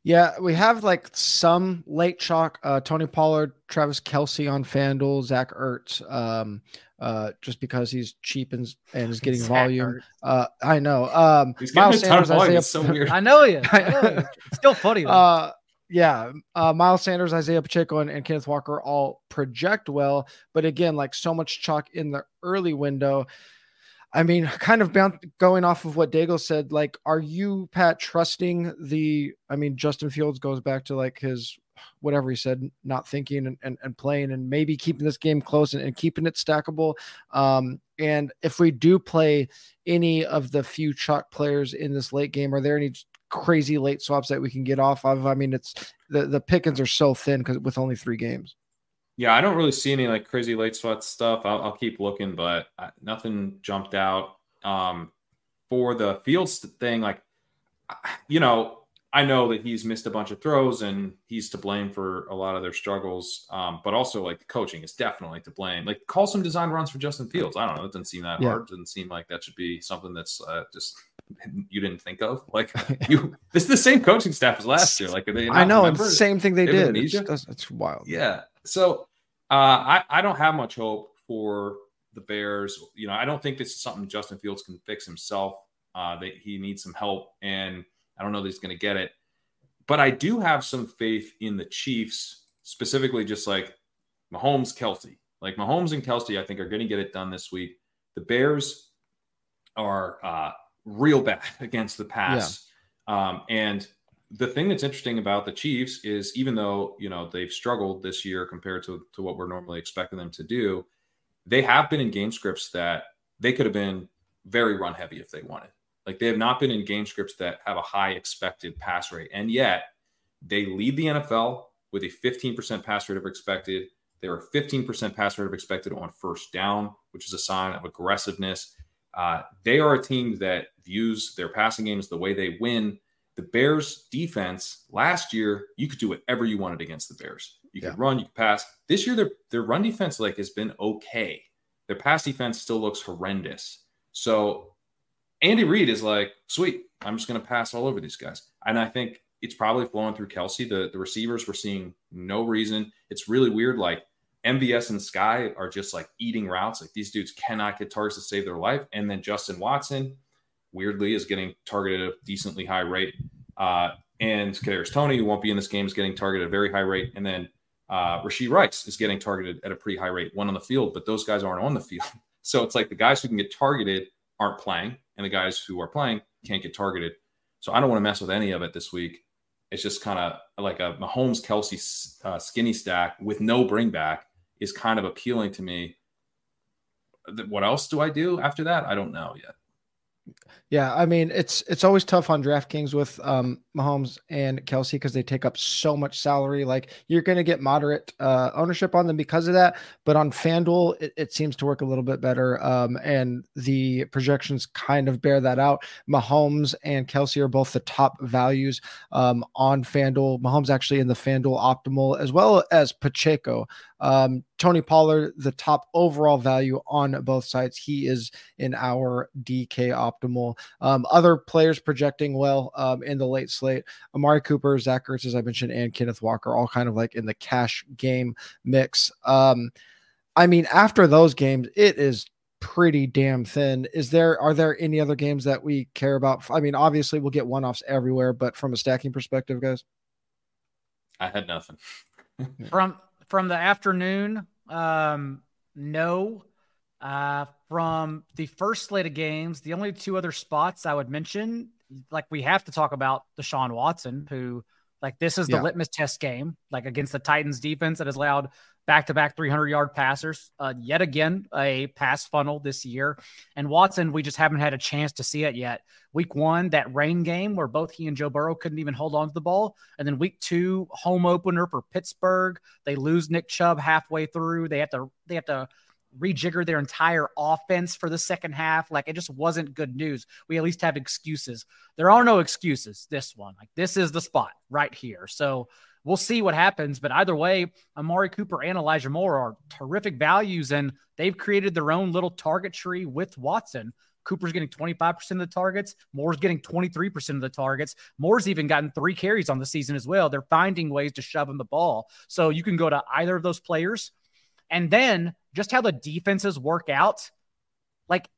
Speaker 1: Yeah, we have like some late chalk. Uh, Tony Pollard, Travis Kelce on FanDuel, Zach Ertz, um, uh, just because he's cheap and, and is getting volume. Uh, I know. Um,
Speaker 2: he's Miles Sanders, Isaiah, so weird.
Speaker 3: I know you. I know you. Still funny. Though.
Speaker 1: Uh, yeah, uh, Miles Sanders, Isaiah Pacheco, and, and Kenneth Walker all project well, but again, like so much chalk in the early window. I mean, kind of bound, going off of what Daigle said, like, are you, Pat, trusting the? I mean, Justin Fields goes back to like his whatever he said, not thinking and, and, and playing and maybe keeping this game close and, and keeping it stackable. Um, and if we do play any of the few chalk players in this late game, are there any crazy late swaps that we can get off of? I mean, it's the, the pickings are so thin because with only three games.
Speaker 2: Yeah, I don't really see any like crazy late sweat stuff. I'll, I'll keep looking, but nothing jumped out. Um, for the Fields thing, like, you know, I know that he's missed a bunch of throws and he's to blame for a lot of their struggles. Um, but also like the coaching is definitely to blame. Like call some design runs for Justin Fields. I don't know. It doesn't seem that yeah. hard. It doesn't seem like that should be something that's uh, just you didn't think of. Like you, this is the same coaching staff as last year. Like
Speaker 1: I know, it's the same thing they, they did. It's, it's wild.
Speaker 2: Yeah, so uh, I, I don't have much hope for the Bears. You know, I don't think this is something Justin Fields can fix himself. Uh, that he needs some help, and I don't know that he's going to get it. But I do have some faith in the Chiefs, specifically just like Mahomes, Kelce. Like Mahomes and Kelce, I think are going to get it done this week. The Bears are uh, real bad against the pass, yeah. um, and the thing that's interesting about the Chiefs is even though you know they've struggled this year compared to, to what we're normally expecting them to do, they have been in game scripts that they could have been very run heavy if they wanted. Like they have not been in game scripts that have a high expected pass rate, and yet they lead the NFL with a 15% pass rate of expected. They are 15% pass rate of expected on first down, which is a sign of aggressiveness. Uh, they are a team that views their passing games the way they win the Bears defense last year, you could do whatever you wanted against the Bears. You could yeah. run, you could pass. This year, their their run defense like has been okay. Their pass defense still looks horrendous. So Andy Reid is like, sweet, I'm just going to pass all over these guys. And I think it's probably flowing through Kelce. The the receivers we're seeing no reason. It's really weird. Like MVS and Skyy are just like eating routes. Like these dudes cannot get targets to save their life. And then Justin Watson, weirdly is getting targeted at a decently high rate. Uh, and Kadarius Toney, who won't be in this game, is getting targeted at a very high rate. And then uh, Rashee Rice is getting targeted at a pretty high rate, one on the field, but those guys aren't on the field. So it's like the guys who can get targeted aren't playing, and the guys who are playing can't get targeted. So I don't want to mess with any of it this week. It's just kind of like a Mahomes Kelce uh, skinny stack with no bring back is kind of appealing to me. What else do I do after that? I don't know yet.
Speaker 1: Yeah, I mean it's it's always tough on DraftKings with um, Mahomes and Kelce because they take up so much salary. Like you're going to get moderate uh, ownership on them because of that, but on FanDuel it, it seems to work a little bit better, um, and the projections kind of bear that out. Mahomes and Kelce are both the top values um, on FanDuel. Mahomes actually in the FanDuel optimal as well as Pacheco. Um, Tony Pollard, the top overall value on both sides. He is in our DK optimal. Um, other players projecting well um, in the late. Amari Cooper, Zach Ertz, as I mentioned, and Kenneth Walker, all kind of like in the cash game mix. Um, I mean, after those games, it is pretty damn thin. Is there are there any other games that we care about? I mean, obviously we'll get one offs everywhere, but from a stacking perspective, guys.
Speaker 2: I had nothing.
Speaker 3: from from the afternoon, um, no. Uh, from the first slate of games, the only two other spots I would mention, like we have to talk about Deshaun Watson, who like this is the yeah. litmus test game, like against the Titans defense that has allowed back to back 300 yard passers. Uh, yet again, a pass funnel this year. And Watson, we just haven't had a chance to see it yet. Week one, that rain game where both he and Joe Burrow couldn't even hold on to the ball. And then week two, home opener for Pittsburgh. They lose Nick Chubb halfway through. They have to, they have to, rejigger their entire offense for the second half. Like it just wasn't good news. We at least have excuses. There are no excuses this one. Like this is the spot right here. So we'll see what happens. But either way, Amari Cooper and Elijah Moore are terrific values, and they've created their own little target tree with Watson. Cooper's getting 25% of the targets. Moore's getting 23% of the targets. Moore's even gotten three carries on the season as well. They're finding ways to shove him the ball. So you can go to either of those players. And then just how the defenses work out. Like,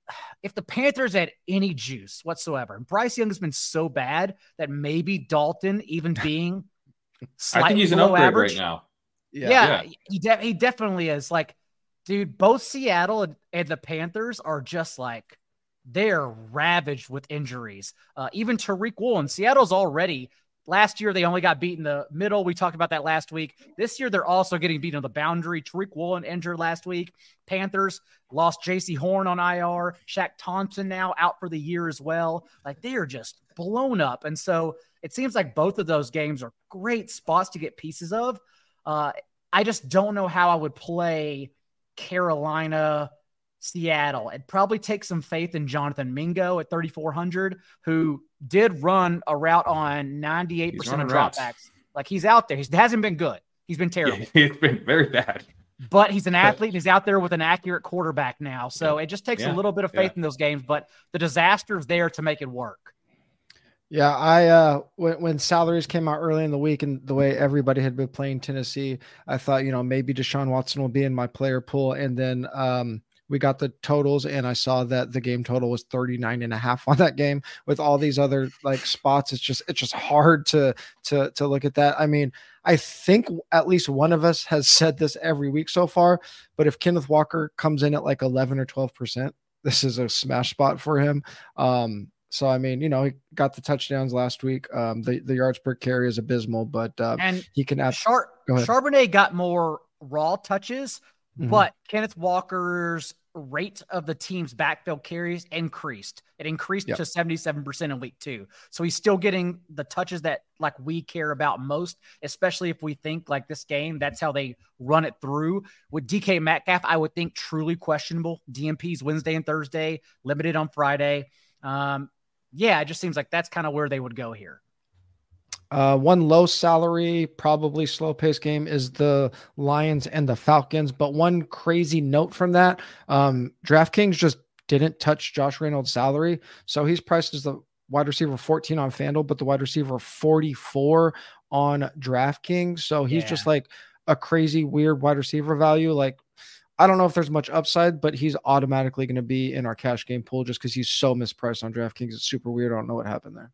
Speaker 3: if the Panthers had any juice whatsoever, and Bryce Young has been so bad that maybe Dalton, even being
Speaker 2: I think he's an upgrade average. right now.
Speaker 3: Yeah, yeah, yeah. He, de- he definitely is. Like, dude, both Seattle and, and the Panthers are just like they're ravaged with injuries. Uh, even Tariq Woolen, Seattle's already last year they only got beat in the middle. We talked about that last week. This year they're also getting beat on the boundary. Tariq Woolen injured last week. Panthers lost Jaycee Horn on IR. Shaq Thompson now out for the year as well. Like they are just blown up. And so it seems like both of those games are great spots to get pieces of. Uh, I just don't know how I would play Carolina, Seattle. It'd probably take some faith in Jonathan Mingo at 3,400, who did run a route on 98% of dropbacks. Like he's out there. He hasn't been good. He's been terrible.
Speaker 2: Yeah, he's been very bad.
Speaker 3: But he's an athlete and he's out there with an accurate quarterback now. So it just takes yeah. a little bit of faith yeah. in those games, but the disaster is there to make it work.
Speaker 1: Yeah, I uh when when salaries came out early in the week and the way everybody had been playing Tennessee, I thought, you know, maybe Deshaun Watson will be in my player pool. And then um we got the totals and I saw that the game total was 39 and a half on that game with all these other like spots. It's just it's just hard to to to look at that. I mean, I think at least one of us has said this every week so far, but if Kenneth Walker comes in at like 11 or 12 percent, this is a smash spot for him. Um, so I mean, you know, he got the touchdowns last week. Um, the the yards per carry is abysmal, but uh,
Speaker 3: and
Speaker 1: he can add.
Speaker 3: Char- Charbonnet got more raw touches, mm-hmm. but Kenneth Walker's rate of the team's backfield carries increased. It increased yep. to 77% in week two. So he's still getting the touches that like we care about most, especially if we think like this game, that's how they run it through. With DK Metcalf, I would think truly questionable. DNPs Wednesday and Thursday, limited on Friday. Um, yeah, it just seems like that's kind of where they would go here.
Speaker 1: Uh, one low salary, probably slow pace game is the Lions and the Falcons. But one crazy note from that um, DraftKings just didn't touch Josh Reynolds' salary. So he's priced as the wide receiver 14 on FanDuel, but the wide receiver 44 on DraftKings. So he's yeah. just like a crazy, weird wide receiver value. Like, I don't know if there's much upside, but he's automatically going to be in our cash game pool just because he's so mispriced on DraftKings. It's super weird. I don't know what happened there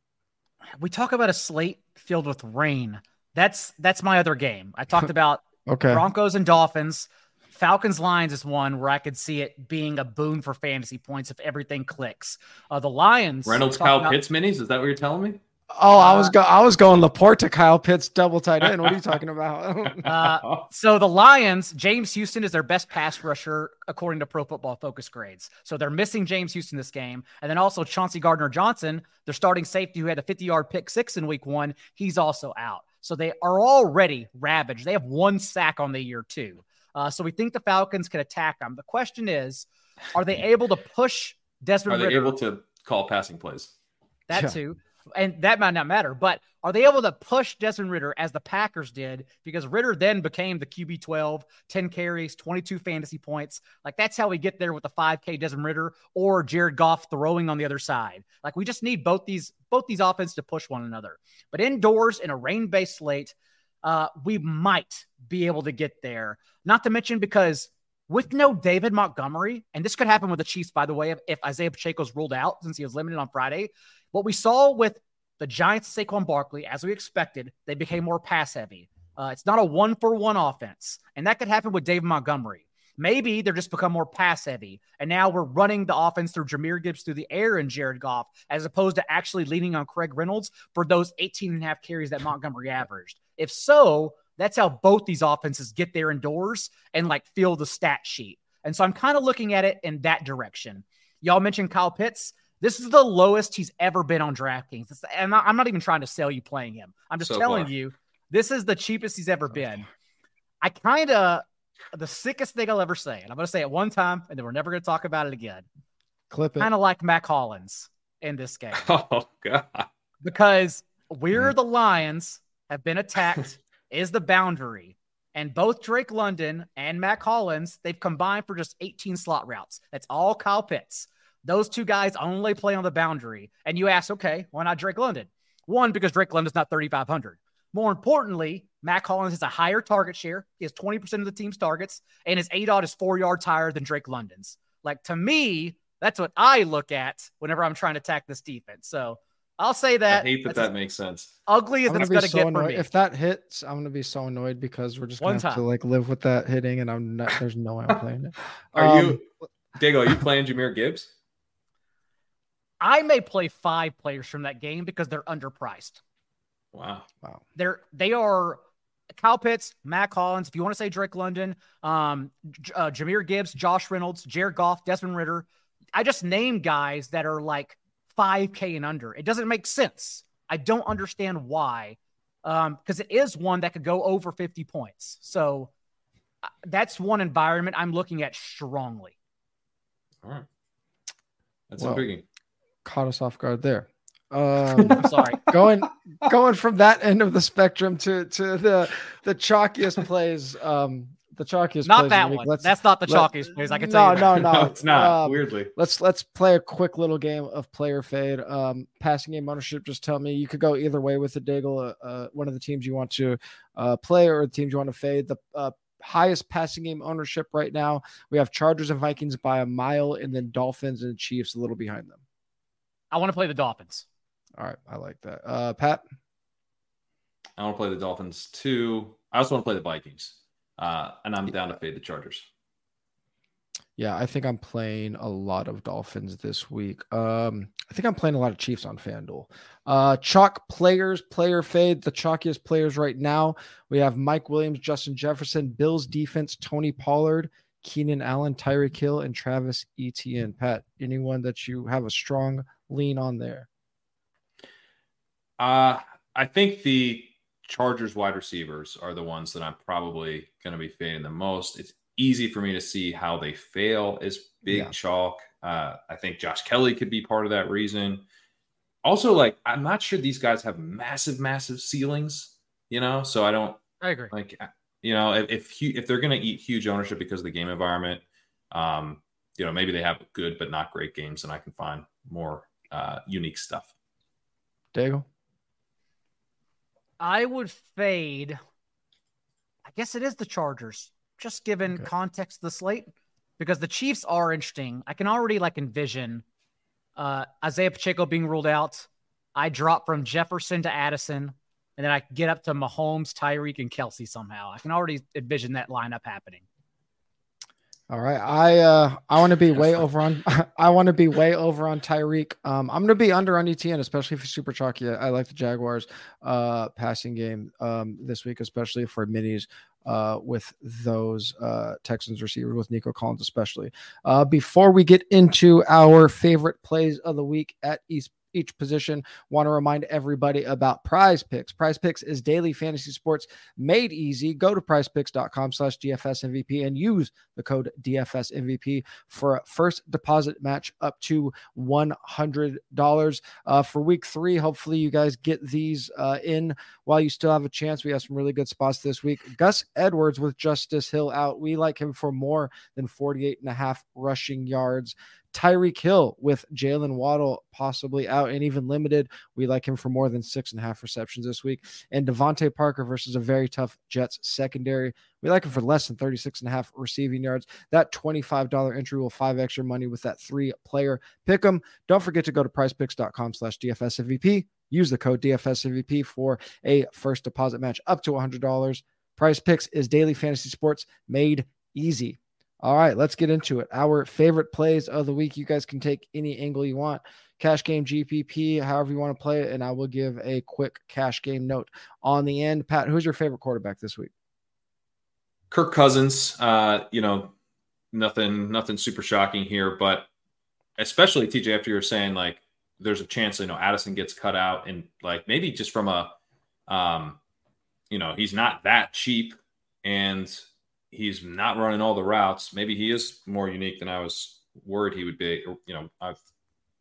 Speaker 3: we talk about a slate filled with rain. That's that's my other game. I talked about
Speaker 1: okay.
Speaker 3: Broncos and Dolphins. Falcons Lions is one where I could see it being a boon for fantasy points if everything clicks. Uh, the Lions
Speaker 2: Reynolds Kyle about, Pitts minis. Is that what you're telling me?
Speaker 1: Oh, I was uh, go I was going LaPorta to Kyle Pitts double tight end. What are you talking about?
Speaker 3: uh, so the Lions, James Houston is their best pass rusher according to Pro Football Focus grades. So they're missing James Houston this game, and then also Chauncey Gardner Johnson, their starting safety who had a 50 yard pick six in Week One, he's also out. So they are already ravaged. They have one sack on the year too. Uh, so we think the Falcons can attack them. The question is, are they able to push Desmond?
Speaker 2: Are they
Speaker 3: Ridder?
Speaker 2: able to call passing plays?
Speaker 3: That yeah. too and that might not matter, but are they able to push Desmond Ridder as the Packers did? Because Ridder then became the QB 12, 10 carries, 22 fantasy points. Like that's how we get there with the 5K Desmond Ridder or Jared Goff throwing on the other side. Like we just need both these both these offenses to push one another. But indoors in a rain-based slate, uh, we might be able to get there. Not to mention because with no David Montgomery, and this could happen with the Chiefs, by the way, if, if Isaiah Pacheco's ruled out since he was limited on Friday. What we saw with the Giants, Saquon Barkley, as we expected, they became more pass heavy. Uh, it's not a one for one offense. And that could happen with David Montgomery. Maybe they're just become more pass heavy. And now we're running the offense through Jahmyr Gibbs through the air and Jared Goff, as opposed to actually leaning on Craig Reynolds for those 18 and a half carries that Montgomery averaged. If so, that's how both these offenses get there indoors and like fill the stat sheet. And so I'm kind of looking at it in that direction. Y'all mentioned Kyle Pitts. This is the lowest he's ever been on DraftKings. And I'm not even trying to sell you playing him. I'm just so telling far. you, this is the cheapest he's ever been. I kind of, the sickest thing I'll ever say, and I'm going to say it one time, and then we're never going to talk about it again.
Speaker 1: Clip it.
Speaker 3: Kind of like Mack Hollins in this game.
Speaker 2: Oh, God.
Speaker 3: Because we're mm. the Lions have been attacked, is the boundary. And both Drake London and Mack Hollins, they've combined for just 18 slot routes. That's all Kyle Pitts. Those two guys only play on the boundary. And you ask, okay, why not Drake London? One, because Drake London's not 3,500. More importantly, Mack Hollins has a higher target share. He has 20% of the team's targets, and his ADOT is four yards higher than Drake London's. Like to me, that's what I look at whenever I'm trying to attack this defense. So I'll say that.
Speaker 2: I hate that that makes sense.
Speaker 3: Ugly as it's going to so get
Speaker 1: annoyed.
Speaker 3: for me.
Speaker 1: If that hits, I'm going to be so annoyed because we're just going to have to like live with that hitting, and I'm not. There's no way I'm playing it.
Speaker 2: Are um, you, Daigle? Are you playing Jahmyr Gibbs?
Speaker 3: I may play five players from that game because they're underpriced.
Speaker 2: Wow.
Speaker 1: Wow.
Speaker 3: They're they are Kyle Pitts, Mack Hollins. If you want to say Drake London, um, uh, Jahmyr Gibbs, Josh Reynolds, Jared Goff, Desmond Ridder. I just named guys that are like 5K and under. It doesn't make sense. I don't understand why. Um, because it is one that could go over 50 points. So uh, that's one environment I'm looking at strongly.
Speaker 2: All right. That's well, intriguing
Speaker 1: caught us off guard there. Um,
Speaker 3: I'm sorry.
Speaker 1: Going going from that end of the spectrum to to the the chalkiest plays. Um, the chalkiest.
Speaker 3: Not that one. Let's, That's not the chalkiest let, plays. I can tell you.
Speaker 1: No, no,
Speaker 2: no. it's not. Um, weirdly,
Speaker 1: let's let's play a quick little game of player fade. Um, passing game ownership. Just tell me you could go either way with the Daigle. Uh, uh, one of the teams you want to uh, play or the teams you want to fade. The uh, highest passing game ownership right now. We have Chargers and Vikings by a mile, and then Dolphins and Chiefs a little behind them.
Speaker 3: I want to play the Dolphins.
Speaker 1: All right, I like that. Uh, Pat,
Speaker 2: I want to play the Dolphins too. I also want to play the Vikings, uh, and I'm down to fade the Chargers.
Speaker 1: Yeah, I think I'm playing a lot of Dolphins this week. Um, I think I'm playing a lot of Chiefs on FanDuel. Uh, chalk players, player fade. The chalkiest players right now. We have Mike Williams, Justin Jefferson, Bills defense, Tony Pollard, Keenan Allen, Tyreek Hill, and Travis Etienne. Pat, anyone that you have a strong lean on there?
Speaker 2: Uh, I think the Chargers wide receivers are the ones that I'm probably going to be fading the most. It's easy for me to see how they fail is big yeah. chalk. Uh, I think Josh Kelley could be part of that reason. Also, like I'm not sure these guys have massive, massive ceilings, you know. So I don't.
Speaker 3: I agree.
Speaker 2: Like, you know, if if, if they're going to eat huge ownership because of the game environment, um, you know, maybe they have good but not great games, and I can find more uh, unique stuff.
Speaker 1: Daigle.
Speaker 3: I would fade. I guess it is the Chargers just given okay. context of the slate, because the Chiefs are interesting. I can already like envision uh, Isaiah Pacheco being ruled out. I drop from Jefferson to Addison, and then I get up to Mahomes, Tyreek, and Kelce somehow. I can already envision that lineup happening.
Speaker 1: All right, I uh I want to be way over on I want to be way over on Tyreek. Um, I'm gonna be under on Etienne, especially for super chalky. I like the Jaguars uh passing game um this week, especially for minis uh, with those uh, Texans receivers, with Nico Collins especially. Uh, before we get into our favorite plays of the week at East each position. Want to remind everybody about Prize Picks. Prize Picks is daily fantasy sports made easy. Go to prizepicks.com slash DFS MVP and use the code DFS MVP for a first deposit match up to $100 uh, for week three. Hopefully, you guys get these uh, in while you still have a chance. We have some really good spots this week. Gus Edwards with Justice Hill out. We like him for more than 48 and a half rushing yards. Tyreek Hill with Jaylen Waddle possibly out and even limited. We like him for more than six and a half receptions this week. And DeVante Parker versus a very tough Jets secondary. We like him for less than 36 and a half receiving yards. That $25 entry will five extra money with that three player pick them. Don't forget to go to prizepicks.com slash DFS MVP. Use the code DFS MVP for a first deposit match up to $100. Prize Picks is daily fantasy sports made easy. All right, let's get into it. Our favorite plays of the week. You guys can take any angle you want. Cash game GPP, however you want to play it, and I will give a quick cash game note on the end. Pat, who's your favorite quarterback this week?
Speaker 2: Kirk Cousins. Uh, you know, nothing, nothing super shocking here, but especially TJ, after you're saying like there's a chance, you know, Addison gets cut out, and like maybe just from a, um, you know, he's not that cheap, and he's not running all the routes. Maybe he is more unique than I was worried he would be. Or, you know, I've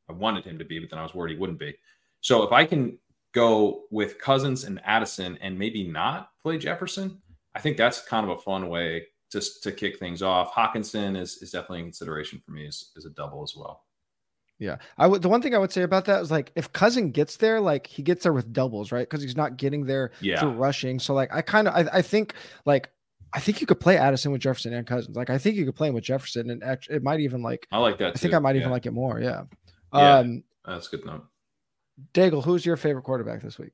Speaker 2: I wanted him to be, but then I was worried he wouldn't be. So if I can go with Cousins and Addison and maybe not play Jefferson, I think that's kind of a fun way to, to kick things off. Hockenson is, is definitely in consideration for me as, as a double as well.
Speaker 1: Yeah, I would. The one thing I would say about that is like if Cousin gets there, like he gets there with doubles, right? Because he's not getting there yeah. through rushing. So like I kind of I, I think like I think you could play Addison with Jefferson and Cousins. Like I think you could play him with Jefferson, and actually, it might even like.
Speaker 2: I like that. I
Speaker 1: too. think I might yeah. even like it more. Yeah.
Speaker 2: Yeah, um, that's good note.
Speaker 1: Daigle, who's your favorite quarterback this week?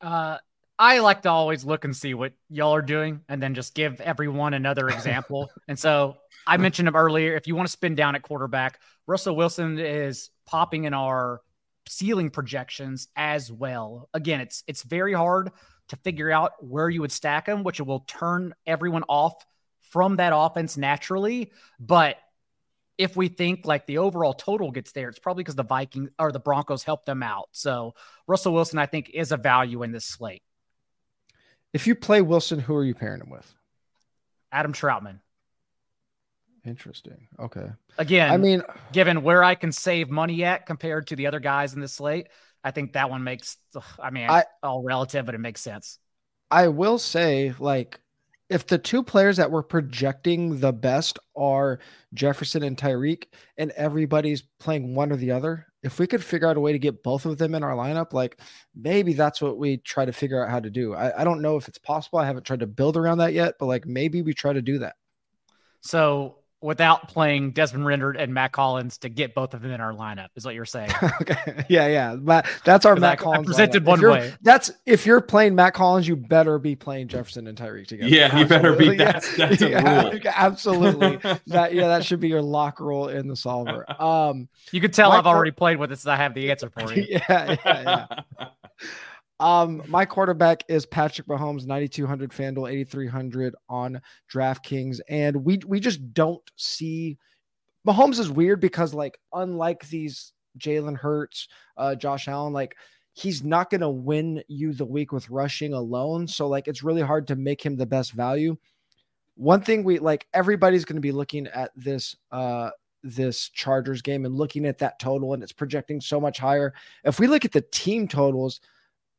Speaker 3: Uh, I like to always look and see what y'all are doing, and then just give everyone another example. and so I mentioned him earlier. If you want to spin down at quarterback, Russell Wilson is popping in our ceiling projections as well. Again, it's it's very hard to figure out where you would stack them, which will turn everyone off from that offense naturally. But if we think like the overall total gets there, it's probably because the Vikings or the Broncos helped them out. So Russell Wilson, I think, is a value in this slate.
Speaker 1: If you play Wilson, who are you pairing him with?
Speaker 3: Adam Trautman.
Speaker 1: Interesting. Okay.
Speaker 3: Again, I mean, given where I can save money at compared to the other guys in this slate, I think that one makes, I mean, I, all relative, but it makes sense.
Speaker 1: I will say, like, if the two players that we're projecting the best are Jefferson and Tyreek, and everybody's playing one or the other, if we could figure out a way to get both of them in our lineup, like maybe that's what we try to figure out how to do. I, I don't know if it's possible. I haven't tried to build around that yet, but like maybe we try to do that.
Speaker 3: So without playing Desmond Ridder and Mack Hollins to get both of them in our lineup, is what you're saying.
Speaker 1: okay. Yeah, yeah. Matt, that's our Matt I, Collins.
Speaker 3: I presented lineup. one way.
Speaker 1: That's if you're playing Mack Hollins, you better be playing Jefferson and Tyreek together.
Speaker 2: Yeah, you better be. That's, that's yeah, rule.
Speaker 1: Absolutely. that yeah, that should be your lock rule in the solver. Um,
Speaker 3: you can tell I've already played with this. I have the answer for you.
Speaker 1: yeah, yeah, yeah. Um, my quarterback is Patrick Mahomes, 9,200 FanDuel, 8,300 on DraftKings. And we, we just don't see Mahomes is weird because, like, unlike these Jalen Hurts, uh, Josh Allen, like, he's not going to win you the week with rushing alone. So, like, it's really hard to make him the best value. One thing we like, everybody's going to be looking at this, uh, this Chargers game and looking at that total, and it's projecting so much higher. If we look at the team totals,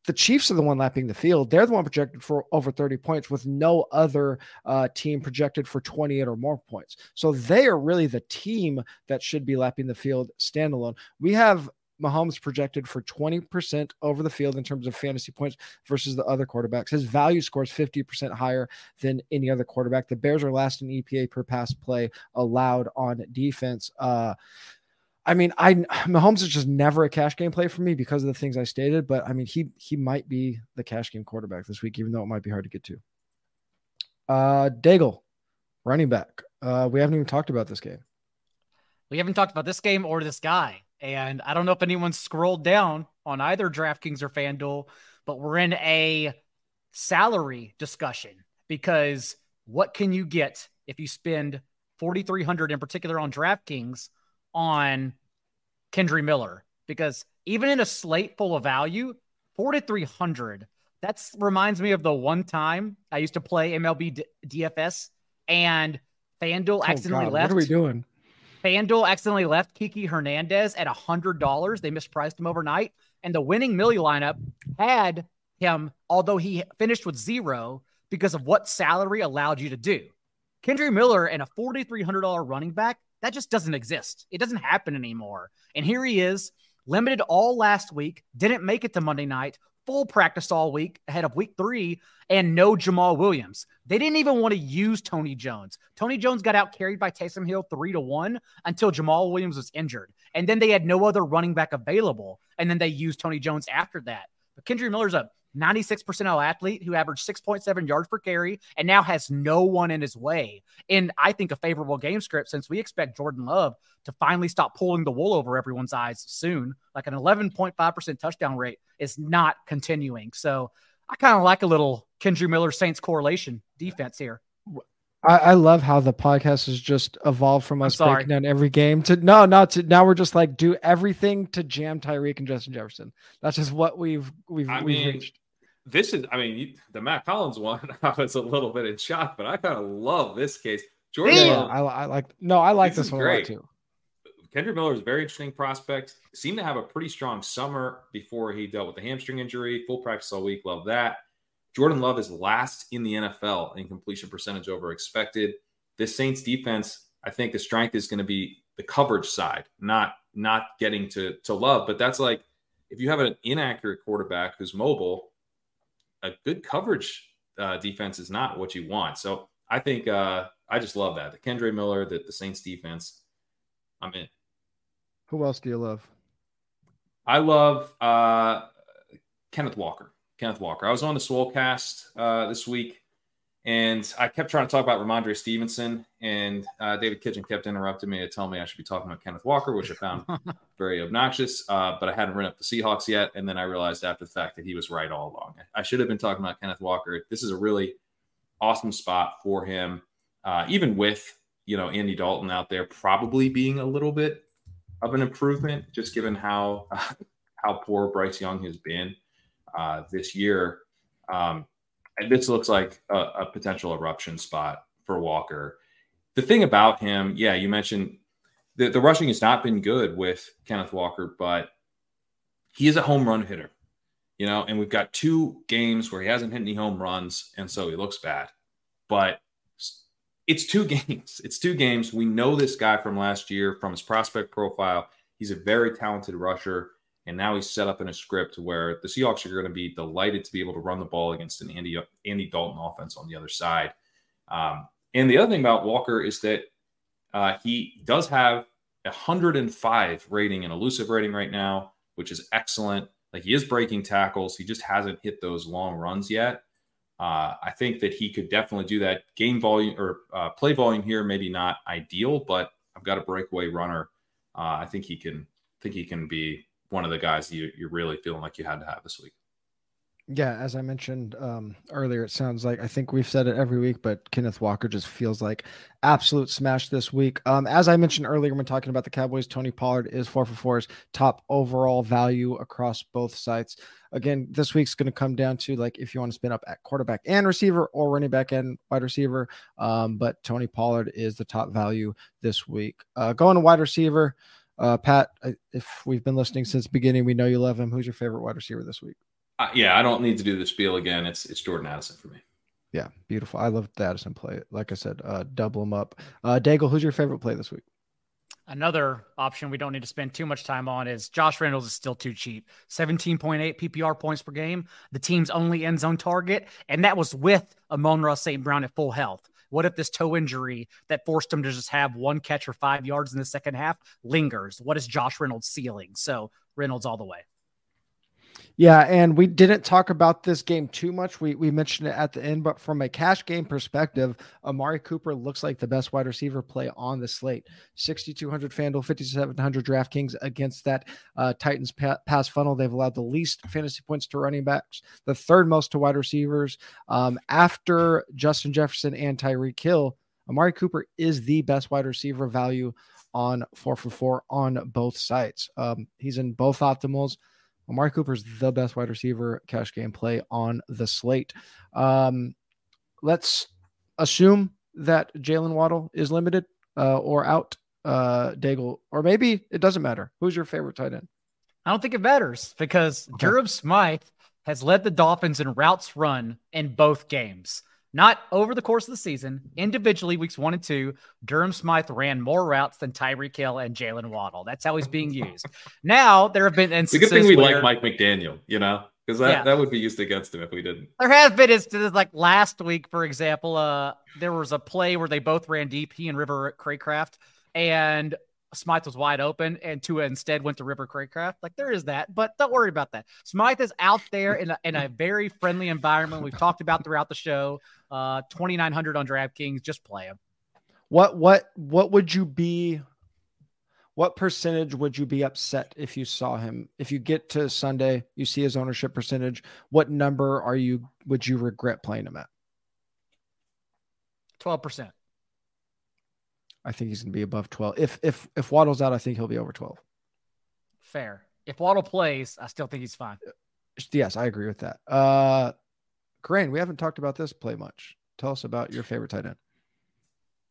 Speaker 1: the Chiefs are the one lapping the field. They're the one projected for over 30 points with no other uh, team projected for 28 or more points. So they are really the team that should be lapping the field standalone. We have Mahomes projected for 20% over the field in terms of fantasy points versus the other quarterbacks. His value scores 50% higher than any other quarterback. The Bears are last in EPA per pass play allowed on defense. Uh, I mean, I Mahomes is just never a cash game play for me because of the things I stated. But I mean, he he might be the cash game quarterback this week, even though it might be hard to get to. Uh, Daigle, running back. Uh, we haven't even talked about this game.
Speaker 3: We haven't talked about this game or this guy, and I don't know if anyone's scrolled down on either DraftKings or FanDuel, but we're in a salary discussion because what can you get if you spend forty three hundred in particular on DraftKings? on Kendre Miller because even in a slate full of value, 4,300, that reminds me of the one time I used to play MLB D- DFS and FanDuel oh accidentally God, left.
Speaker 1: What are we doing?
Speaker 3: FanDuel accidentally left Kiki Hernandez at $100. They mispriced him overnight. And the winning Millie lineup had him, although he finished with zero because of what salary allowed you to do. Kendre Miller and a $4,300 running back that just doesn't exist. It doesn't happen anymore. And here he is, limited all last week, didn't make it to Monday night, full practice all week ahead of week three, and no Jamaal Williams. They didn't even want to use Tony Jones. Tony Jones got out carried by Taysom Hill three to one until Jamaal Williams was injured. And then they had no other running back available. And then they used Tony Jones after that. But Kendre Miller's a 96 percentile athlete who averaged 6.7 yards per carry and now has no one in his way. In, I think, a favorable game script since we expect Jordan Love to finally stop pulling the wool over everyone's eyes soon. Like an 11.5% touchdown rate is not continuing. So I kind of like a little Kendre Miller Saints correlation defense here.
Speaker 1: I, I, love how the podcast has just evolved from us breaking down every game to no, not to now we're just like do everything to jam Tyreek and Justin Jefferson. That's just what we've we've, I we've mean, reached
Speaker 2: this is, I mean, the Mack Hollins one, I was a little bit in shock, but I kind of love this case.
Speaker 1: Jordan, yeah, I, I, like, no, I like this, this one great. too.
Speaker 2: Kendre Miller is a very interesting prospect. Seemed to have a pretty strong summer before he dealt with the hamstring injury. Full practice all week. Love that. Jordan Love is last in the NFL in completion percentage over expected. This Saints defense, I think the strength is going to be the coverage side, not not getting to to Love. But that's like if you have an inaccurate quarterback who's mobile, a good coverage uh, defense is not what you want. So I think uh, I just love that the Kendre Miller, the, the Saints defense. I'm in.
Speaker 1: Who else do you love?
Speaker 2: I love uh, Kenneth Walker. Kenneth Walker. I was on the Swolecast uh, this week and I kept trying to talk about Rhamondre Stevenson, and uh, David Kitchen kept interrupting me to tell me I should be talking about Kenneth Walker, which I found very obnoxious. Uh, but I hadn't written up the Seahawks yet, and then I realized after the fact that he was right all along. I should have been talking about Kenneth Walker. This is a really awesome spot for him, uh, even with you know Andy Dalton out there probably being a little bit of an improvement, just given how how poor Bryce Young has been uh, this year. Um, this looks like a, a potential eruption spot for Walker. The thing about him, yeah, you mentioned the, the rushing has not been good with Kenneth Walker, but he is a home run hitter, you know, and we've got two games where he hasn't hit any home runs, and so he looks bad. But it's two games. It's two games. We know this guy from last year from his prospect profile. He's a very talented rusher. And now he's set up in a script where the Seahawks are going to be delighted to be able to run the ball against an Andy, Andy Dalton offense on the other side. Um, and the other thing about Walker is that uh, he does have a 105 rating and elusive rating right now, which is excellent. Like he is breaking tackles. He just hasn't hit those long runs yet. Uh, I think that he could definitely do that. Game volume or uh, play volume here, maybe not ideal, but I've got a breakaway runner. Uh, I think he can. Think he can be one of the guys you, you're really feeling like you had to have this week.
Speaker 1: Yeah, as I mentioned um, earlier, it sounds like I think we've said it every week, but Kenneth Walker just feels like absolute smash this week. Um, as I mentioned earlier when talking about the Cowboys, Tony Pollard is 4for4's top overall value across both sites. Again, this week's going to come down to like if you want to spin up at quarterback and receiver or running back and wide receiver. Um, but Tony Pollard is the top value this week. Uh, going to wide receiver. Uh, Pat, if we've been listening since the beginning, we know you love him. Who's your favorite wide receiver this week?
Speaker 2: Uh, yeah, I don't need to do the spiel again. It's it's Jordan Addison for me.
Speaker 1: Yeah, beautiful. I love the Addison play. Like I said, uh, double him up. Uh, Daigle, who's your favorite play this week?
Speaker 3: Another option we don't need to spend too much time on is Josh Reynolds is still too cheap. 17.8 PPR points per game, the team's only end zone target, and that was with Amon-Ra St. Brown at full health. What if this toe injury that forced him to just have one catch or five yards in the second half lingers? What is Josh Reynolds' ceiling? So Reynolds all the way.
Speaker 1: Yeah, and we didn't talk about this game too much. We we mentioned it at the end, but from a cash game perspective, Amari Cooper looks like the best wide receiver play on the slate. 6200 FanDuel, 5700 DraftKings against that uh, Titans pa- pass funnel. They've allowed the least fantasy points to running backs, the third most to wide receivers. Um, after Justin Jefferson and Tyreek Hill, Amari Cooper is the best wide receiver value on 4for4 on both sides. Um, he's in both optimals. Amari Cooper's the best wide receiver cash game play on the slate. Um, let's assume that Jaylen Waddle is limited uh, or out, uh, Daigle, or maybe it doesn't matter. Who's your favorite tight end?
Speaker 3: I don't think it matters because okay. Durham Smythe has led the Dolphins in routes run in both games. Not over the course of the season. Individually, weeks one and two, Durham Smythe ran more routes than Tyreek Hill and Jaylen Waddle. That's how he's being used. Now there have been instances.
Speaker 2: The good thing we where, like Mike McDaniel, you know, because that, yeah. that would be used against him if we didn't.
Speaker 3: There have been instances like last week, for example, uh, there was a play where they both ran deep, he and River Cracraft, and Smythe was wide open and Tua instead went to River Cracraft. Like there is that, but don't worry about that. Smythe is out there in a, in a very friendly environment. We've talked about throughout the show. Uh, 2,900 on DraftKings. Just play him.
Speaker 1: What, what, what would you be? What percentage would you be upset if you saw him? If you get to Sunday, you see his ownership percentage. What number are you, would you regret playing him at?
Speaker 3: 12%.
Speaker 1: I think he's going to be above 12. If if if Waddle's out, I think he'll be over 12.
Speaker 3: Fair. If Waddle plays, I still think he's fine.
Speaker 1: Yes, I agree with that. Uh Kerrane, we haven't talked about this play much. Tell us about your favorite tight end.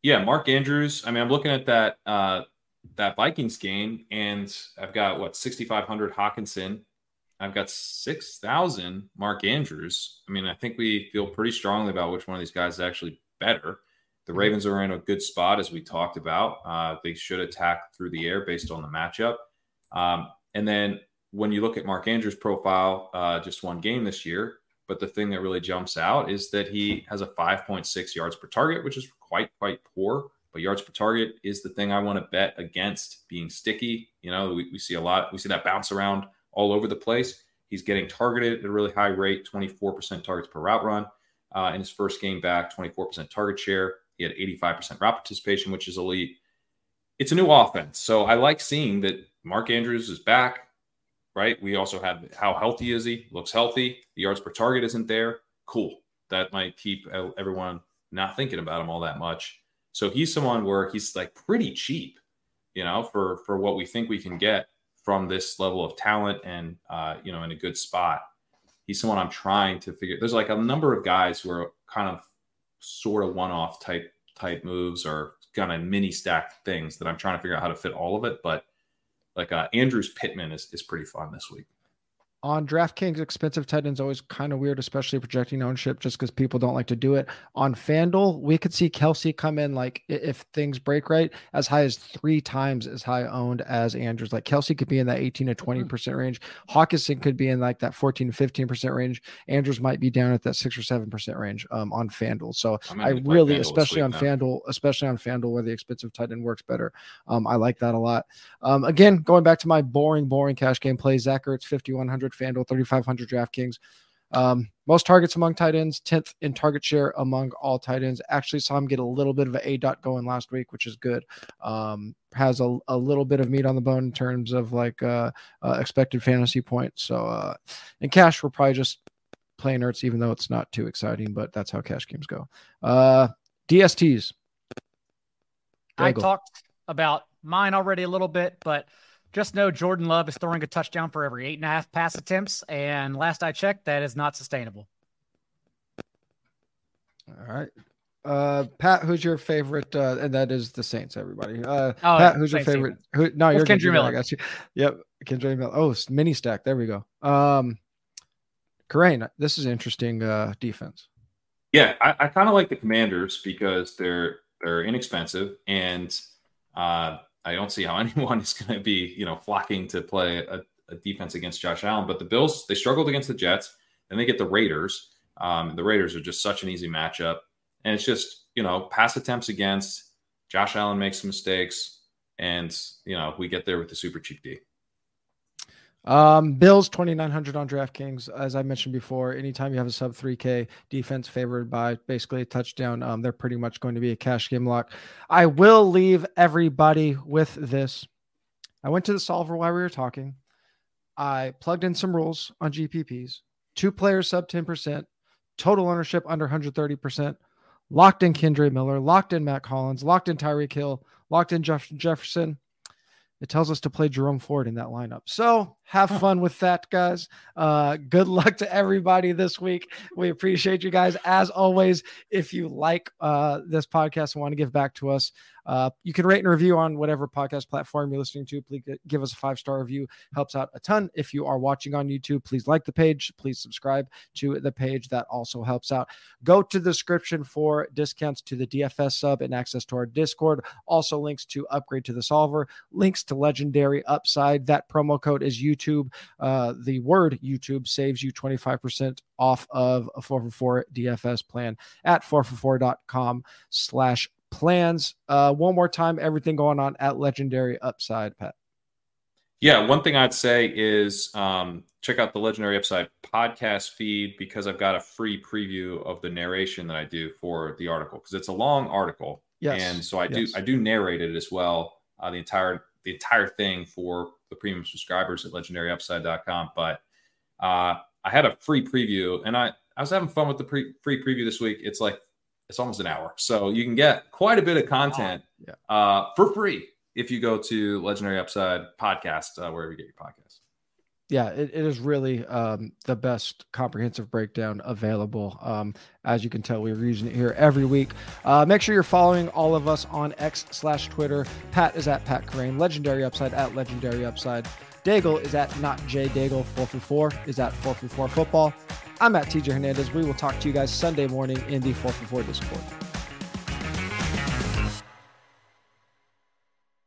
Speaker 2: Yeah, Mark Andrews. I mean, I'm looking at that uh that Vikings game, and I've got what 6,500 Hockenson. I've got 6,000 Mark Andrews. I mean, I think we feel pretty strongly about which one of these guys is actually better. The Ravens are in a good spot, as we talked about. Uh, they should attack through the air based on the matchup. Um, and then when you look at Mark Andrews' profile, uh, just one game this year, but the thing that really jumps out is that he has a 5.6 yards per target, which is quite, quite poor. But yards per target is the thing I want to bet against being sticky. You know, we, we see a lot, we see that bounce around all over the place. He's getting targeted at a really high rate, 24% targets per route run. Uh, in his first game back, 24% target share. He had 85% route participation, which is elite. It's a new offense. So I like seeing that Mark Andrews is back, right? We also have how healthy is he? Looks healthy. The yards per target isn't there. Cool. That might keep everyone not thinking about him all that much. So he's someone where he's like pretty cheap, you know, for for what we think we can get from this level of talent and uh, you know in a good spot. He's someone I'm trying to figure. There's like a number of guys who are kind of sort of one-off type type moves or kind of mini stack things that I'm trying to figure out how to fit all of it. But like uh, Andrews Pittman is is pretty fun this week.
Speaker 1: On DraftKings, expensive tight ends always kind of weird, especially projecting ownership, just because people don't like to do it. On FanDuel, we could see Kelce come in like if things break right, as high as three times as high owned as Andrews. Like Kelce could be in that 18 to 20 percent range. Hockenson could be in like that 14 to 15 percent range. Andrews might be down at that six or seven percent range um, on FanDuel. So I really, especially on FanDuel, especially on FanDuel where the expensive tight end works better. Um, I like that a lot. Um, again, going back to my boring, boring cash game play, Zach Ertz 5100 FanDuel, 3,500 DraftKings. Um, most targets among tight ends, 10th in target share among all tight ends. Actually saw him get a little bit of an A dot going last week, which is good. Um, has a, a little bit of meat on the bone in terms of like uh, uh, expected fantasy points. So uh, in cash, we're probably just playing Ertz, even though it's not too exciting, but that's how cash games go. Uh, DSTs.
Speaker 3: I talked about mine already a little bit, but just know Jordan Love is throwing a touchdown for every eight and a half pass attempts. And last I checked, that is not sustainable.
Speaker 1: All right. Uh, Pat, who's your favorite? Uh, and that is the Saints, everybody. Uh, oh, Pat, who's your favorite? Who, no, you're
Speaker 3: Kendre Miller.
Speaker 1: I got you. Yep. Kendre Miller. Oh, mini stack. There we go. Um, Kerrane, this is interesting uh, defense.
Speaker 2: Yeah, I, I kind of like the Commanders because they're they're inexpensive and uh, I don't see how anyone is going to be, you know, flocking to play a, a, defense against Josh Allen. But the Bills, they struggled against the Jets, and they get the Raiders. Um, the Raiders are just such an easy matchup, and it's just you know pass attempts against Josh Allen makes mistakes, and you know we get there with the super cheap D.
Speaker 1: Um, Bills 2900 on DraftKings. As I mentioned before, anytime you have a sub 3K defense favored by basically a touchdown, um, they're pretty much going to be a cash game lock. I will leave everybody with this. I went to the solver while we were talking. I plugged in some rules on GPPs. Two players sub 10%, total ownership under 130%, locked in Kendre Miller, locked in Mack Hollins, locked in Tyreek Hill, locked in Jeff- Jefferson. It tells us to play Jerome Ford in that lineup. So have fun with that, guys. Uh, good luck to everybody this week. We appreciate you guys. As always, if you like uh, this podcast and want to give back to us, uh, you can rate and review on whatever podcast platform you're listening to. Please give us a five star review, helps out a ton. If you are watching on YouTube, please like the page, please subscribe to the page. That also helps out. Go to the description for discounts to the DFS sub and access to our Discord. Also, links to upgrade to the solver, links to legendary upside. That promo code is YouTube YouTube. Uh, the word YouTube saves you 25% off of a 4for4 DFS plan at 4for4.com slash plans. Uh, one more time, everything going on at Legendary Upside, Pat.
Speaker 2: Yeah, one thing I'd say is um, check out the Legendary Upside podcast feed because I've got a free preview of the narration that I do for the article because it's a long article. Yes. And so I do yes. I do narrate it as well, uh, the entire the entire thing for the premium subscribers at legendaryupside.com. But uh, I had a free preview and I, I was having fun with the pre- free preview this week. It's like, it's almost an hour. So you can get quite a bit of content yeah. uh, for free if you go to Legendary Upside podcast, uh, wherever you get your podcasts
Speaker 1: yeah, it, it is really um, the best comprehensive breakdown available. Um, as you can tell, we're using it here every week. Uh, make sure you're following all of us on X slash Twitter. Pat is at Pat Kerrane, Legendary Upside at Legendary Upside. Daigle is at not J Daigle. 4for4 is at 4for4 Football. I'm at TJ Hernandez. We will talk to you guys Sunday morning in the 4for4 Discord.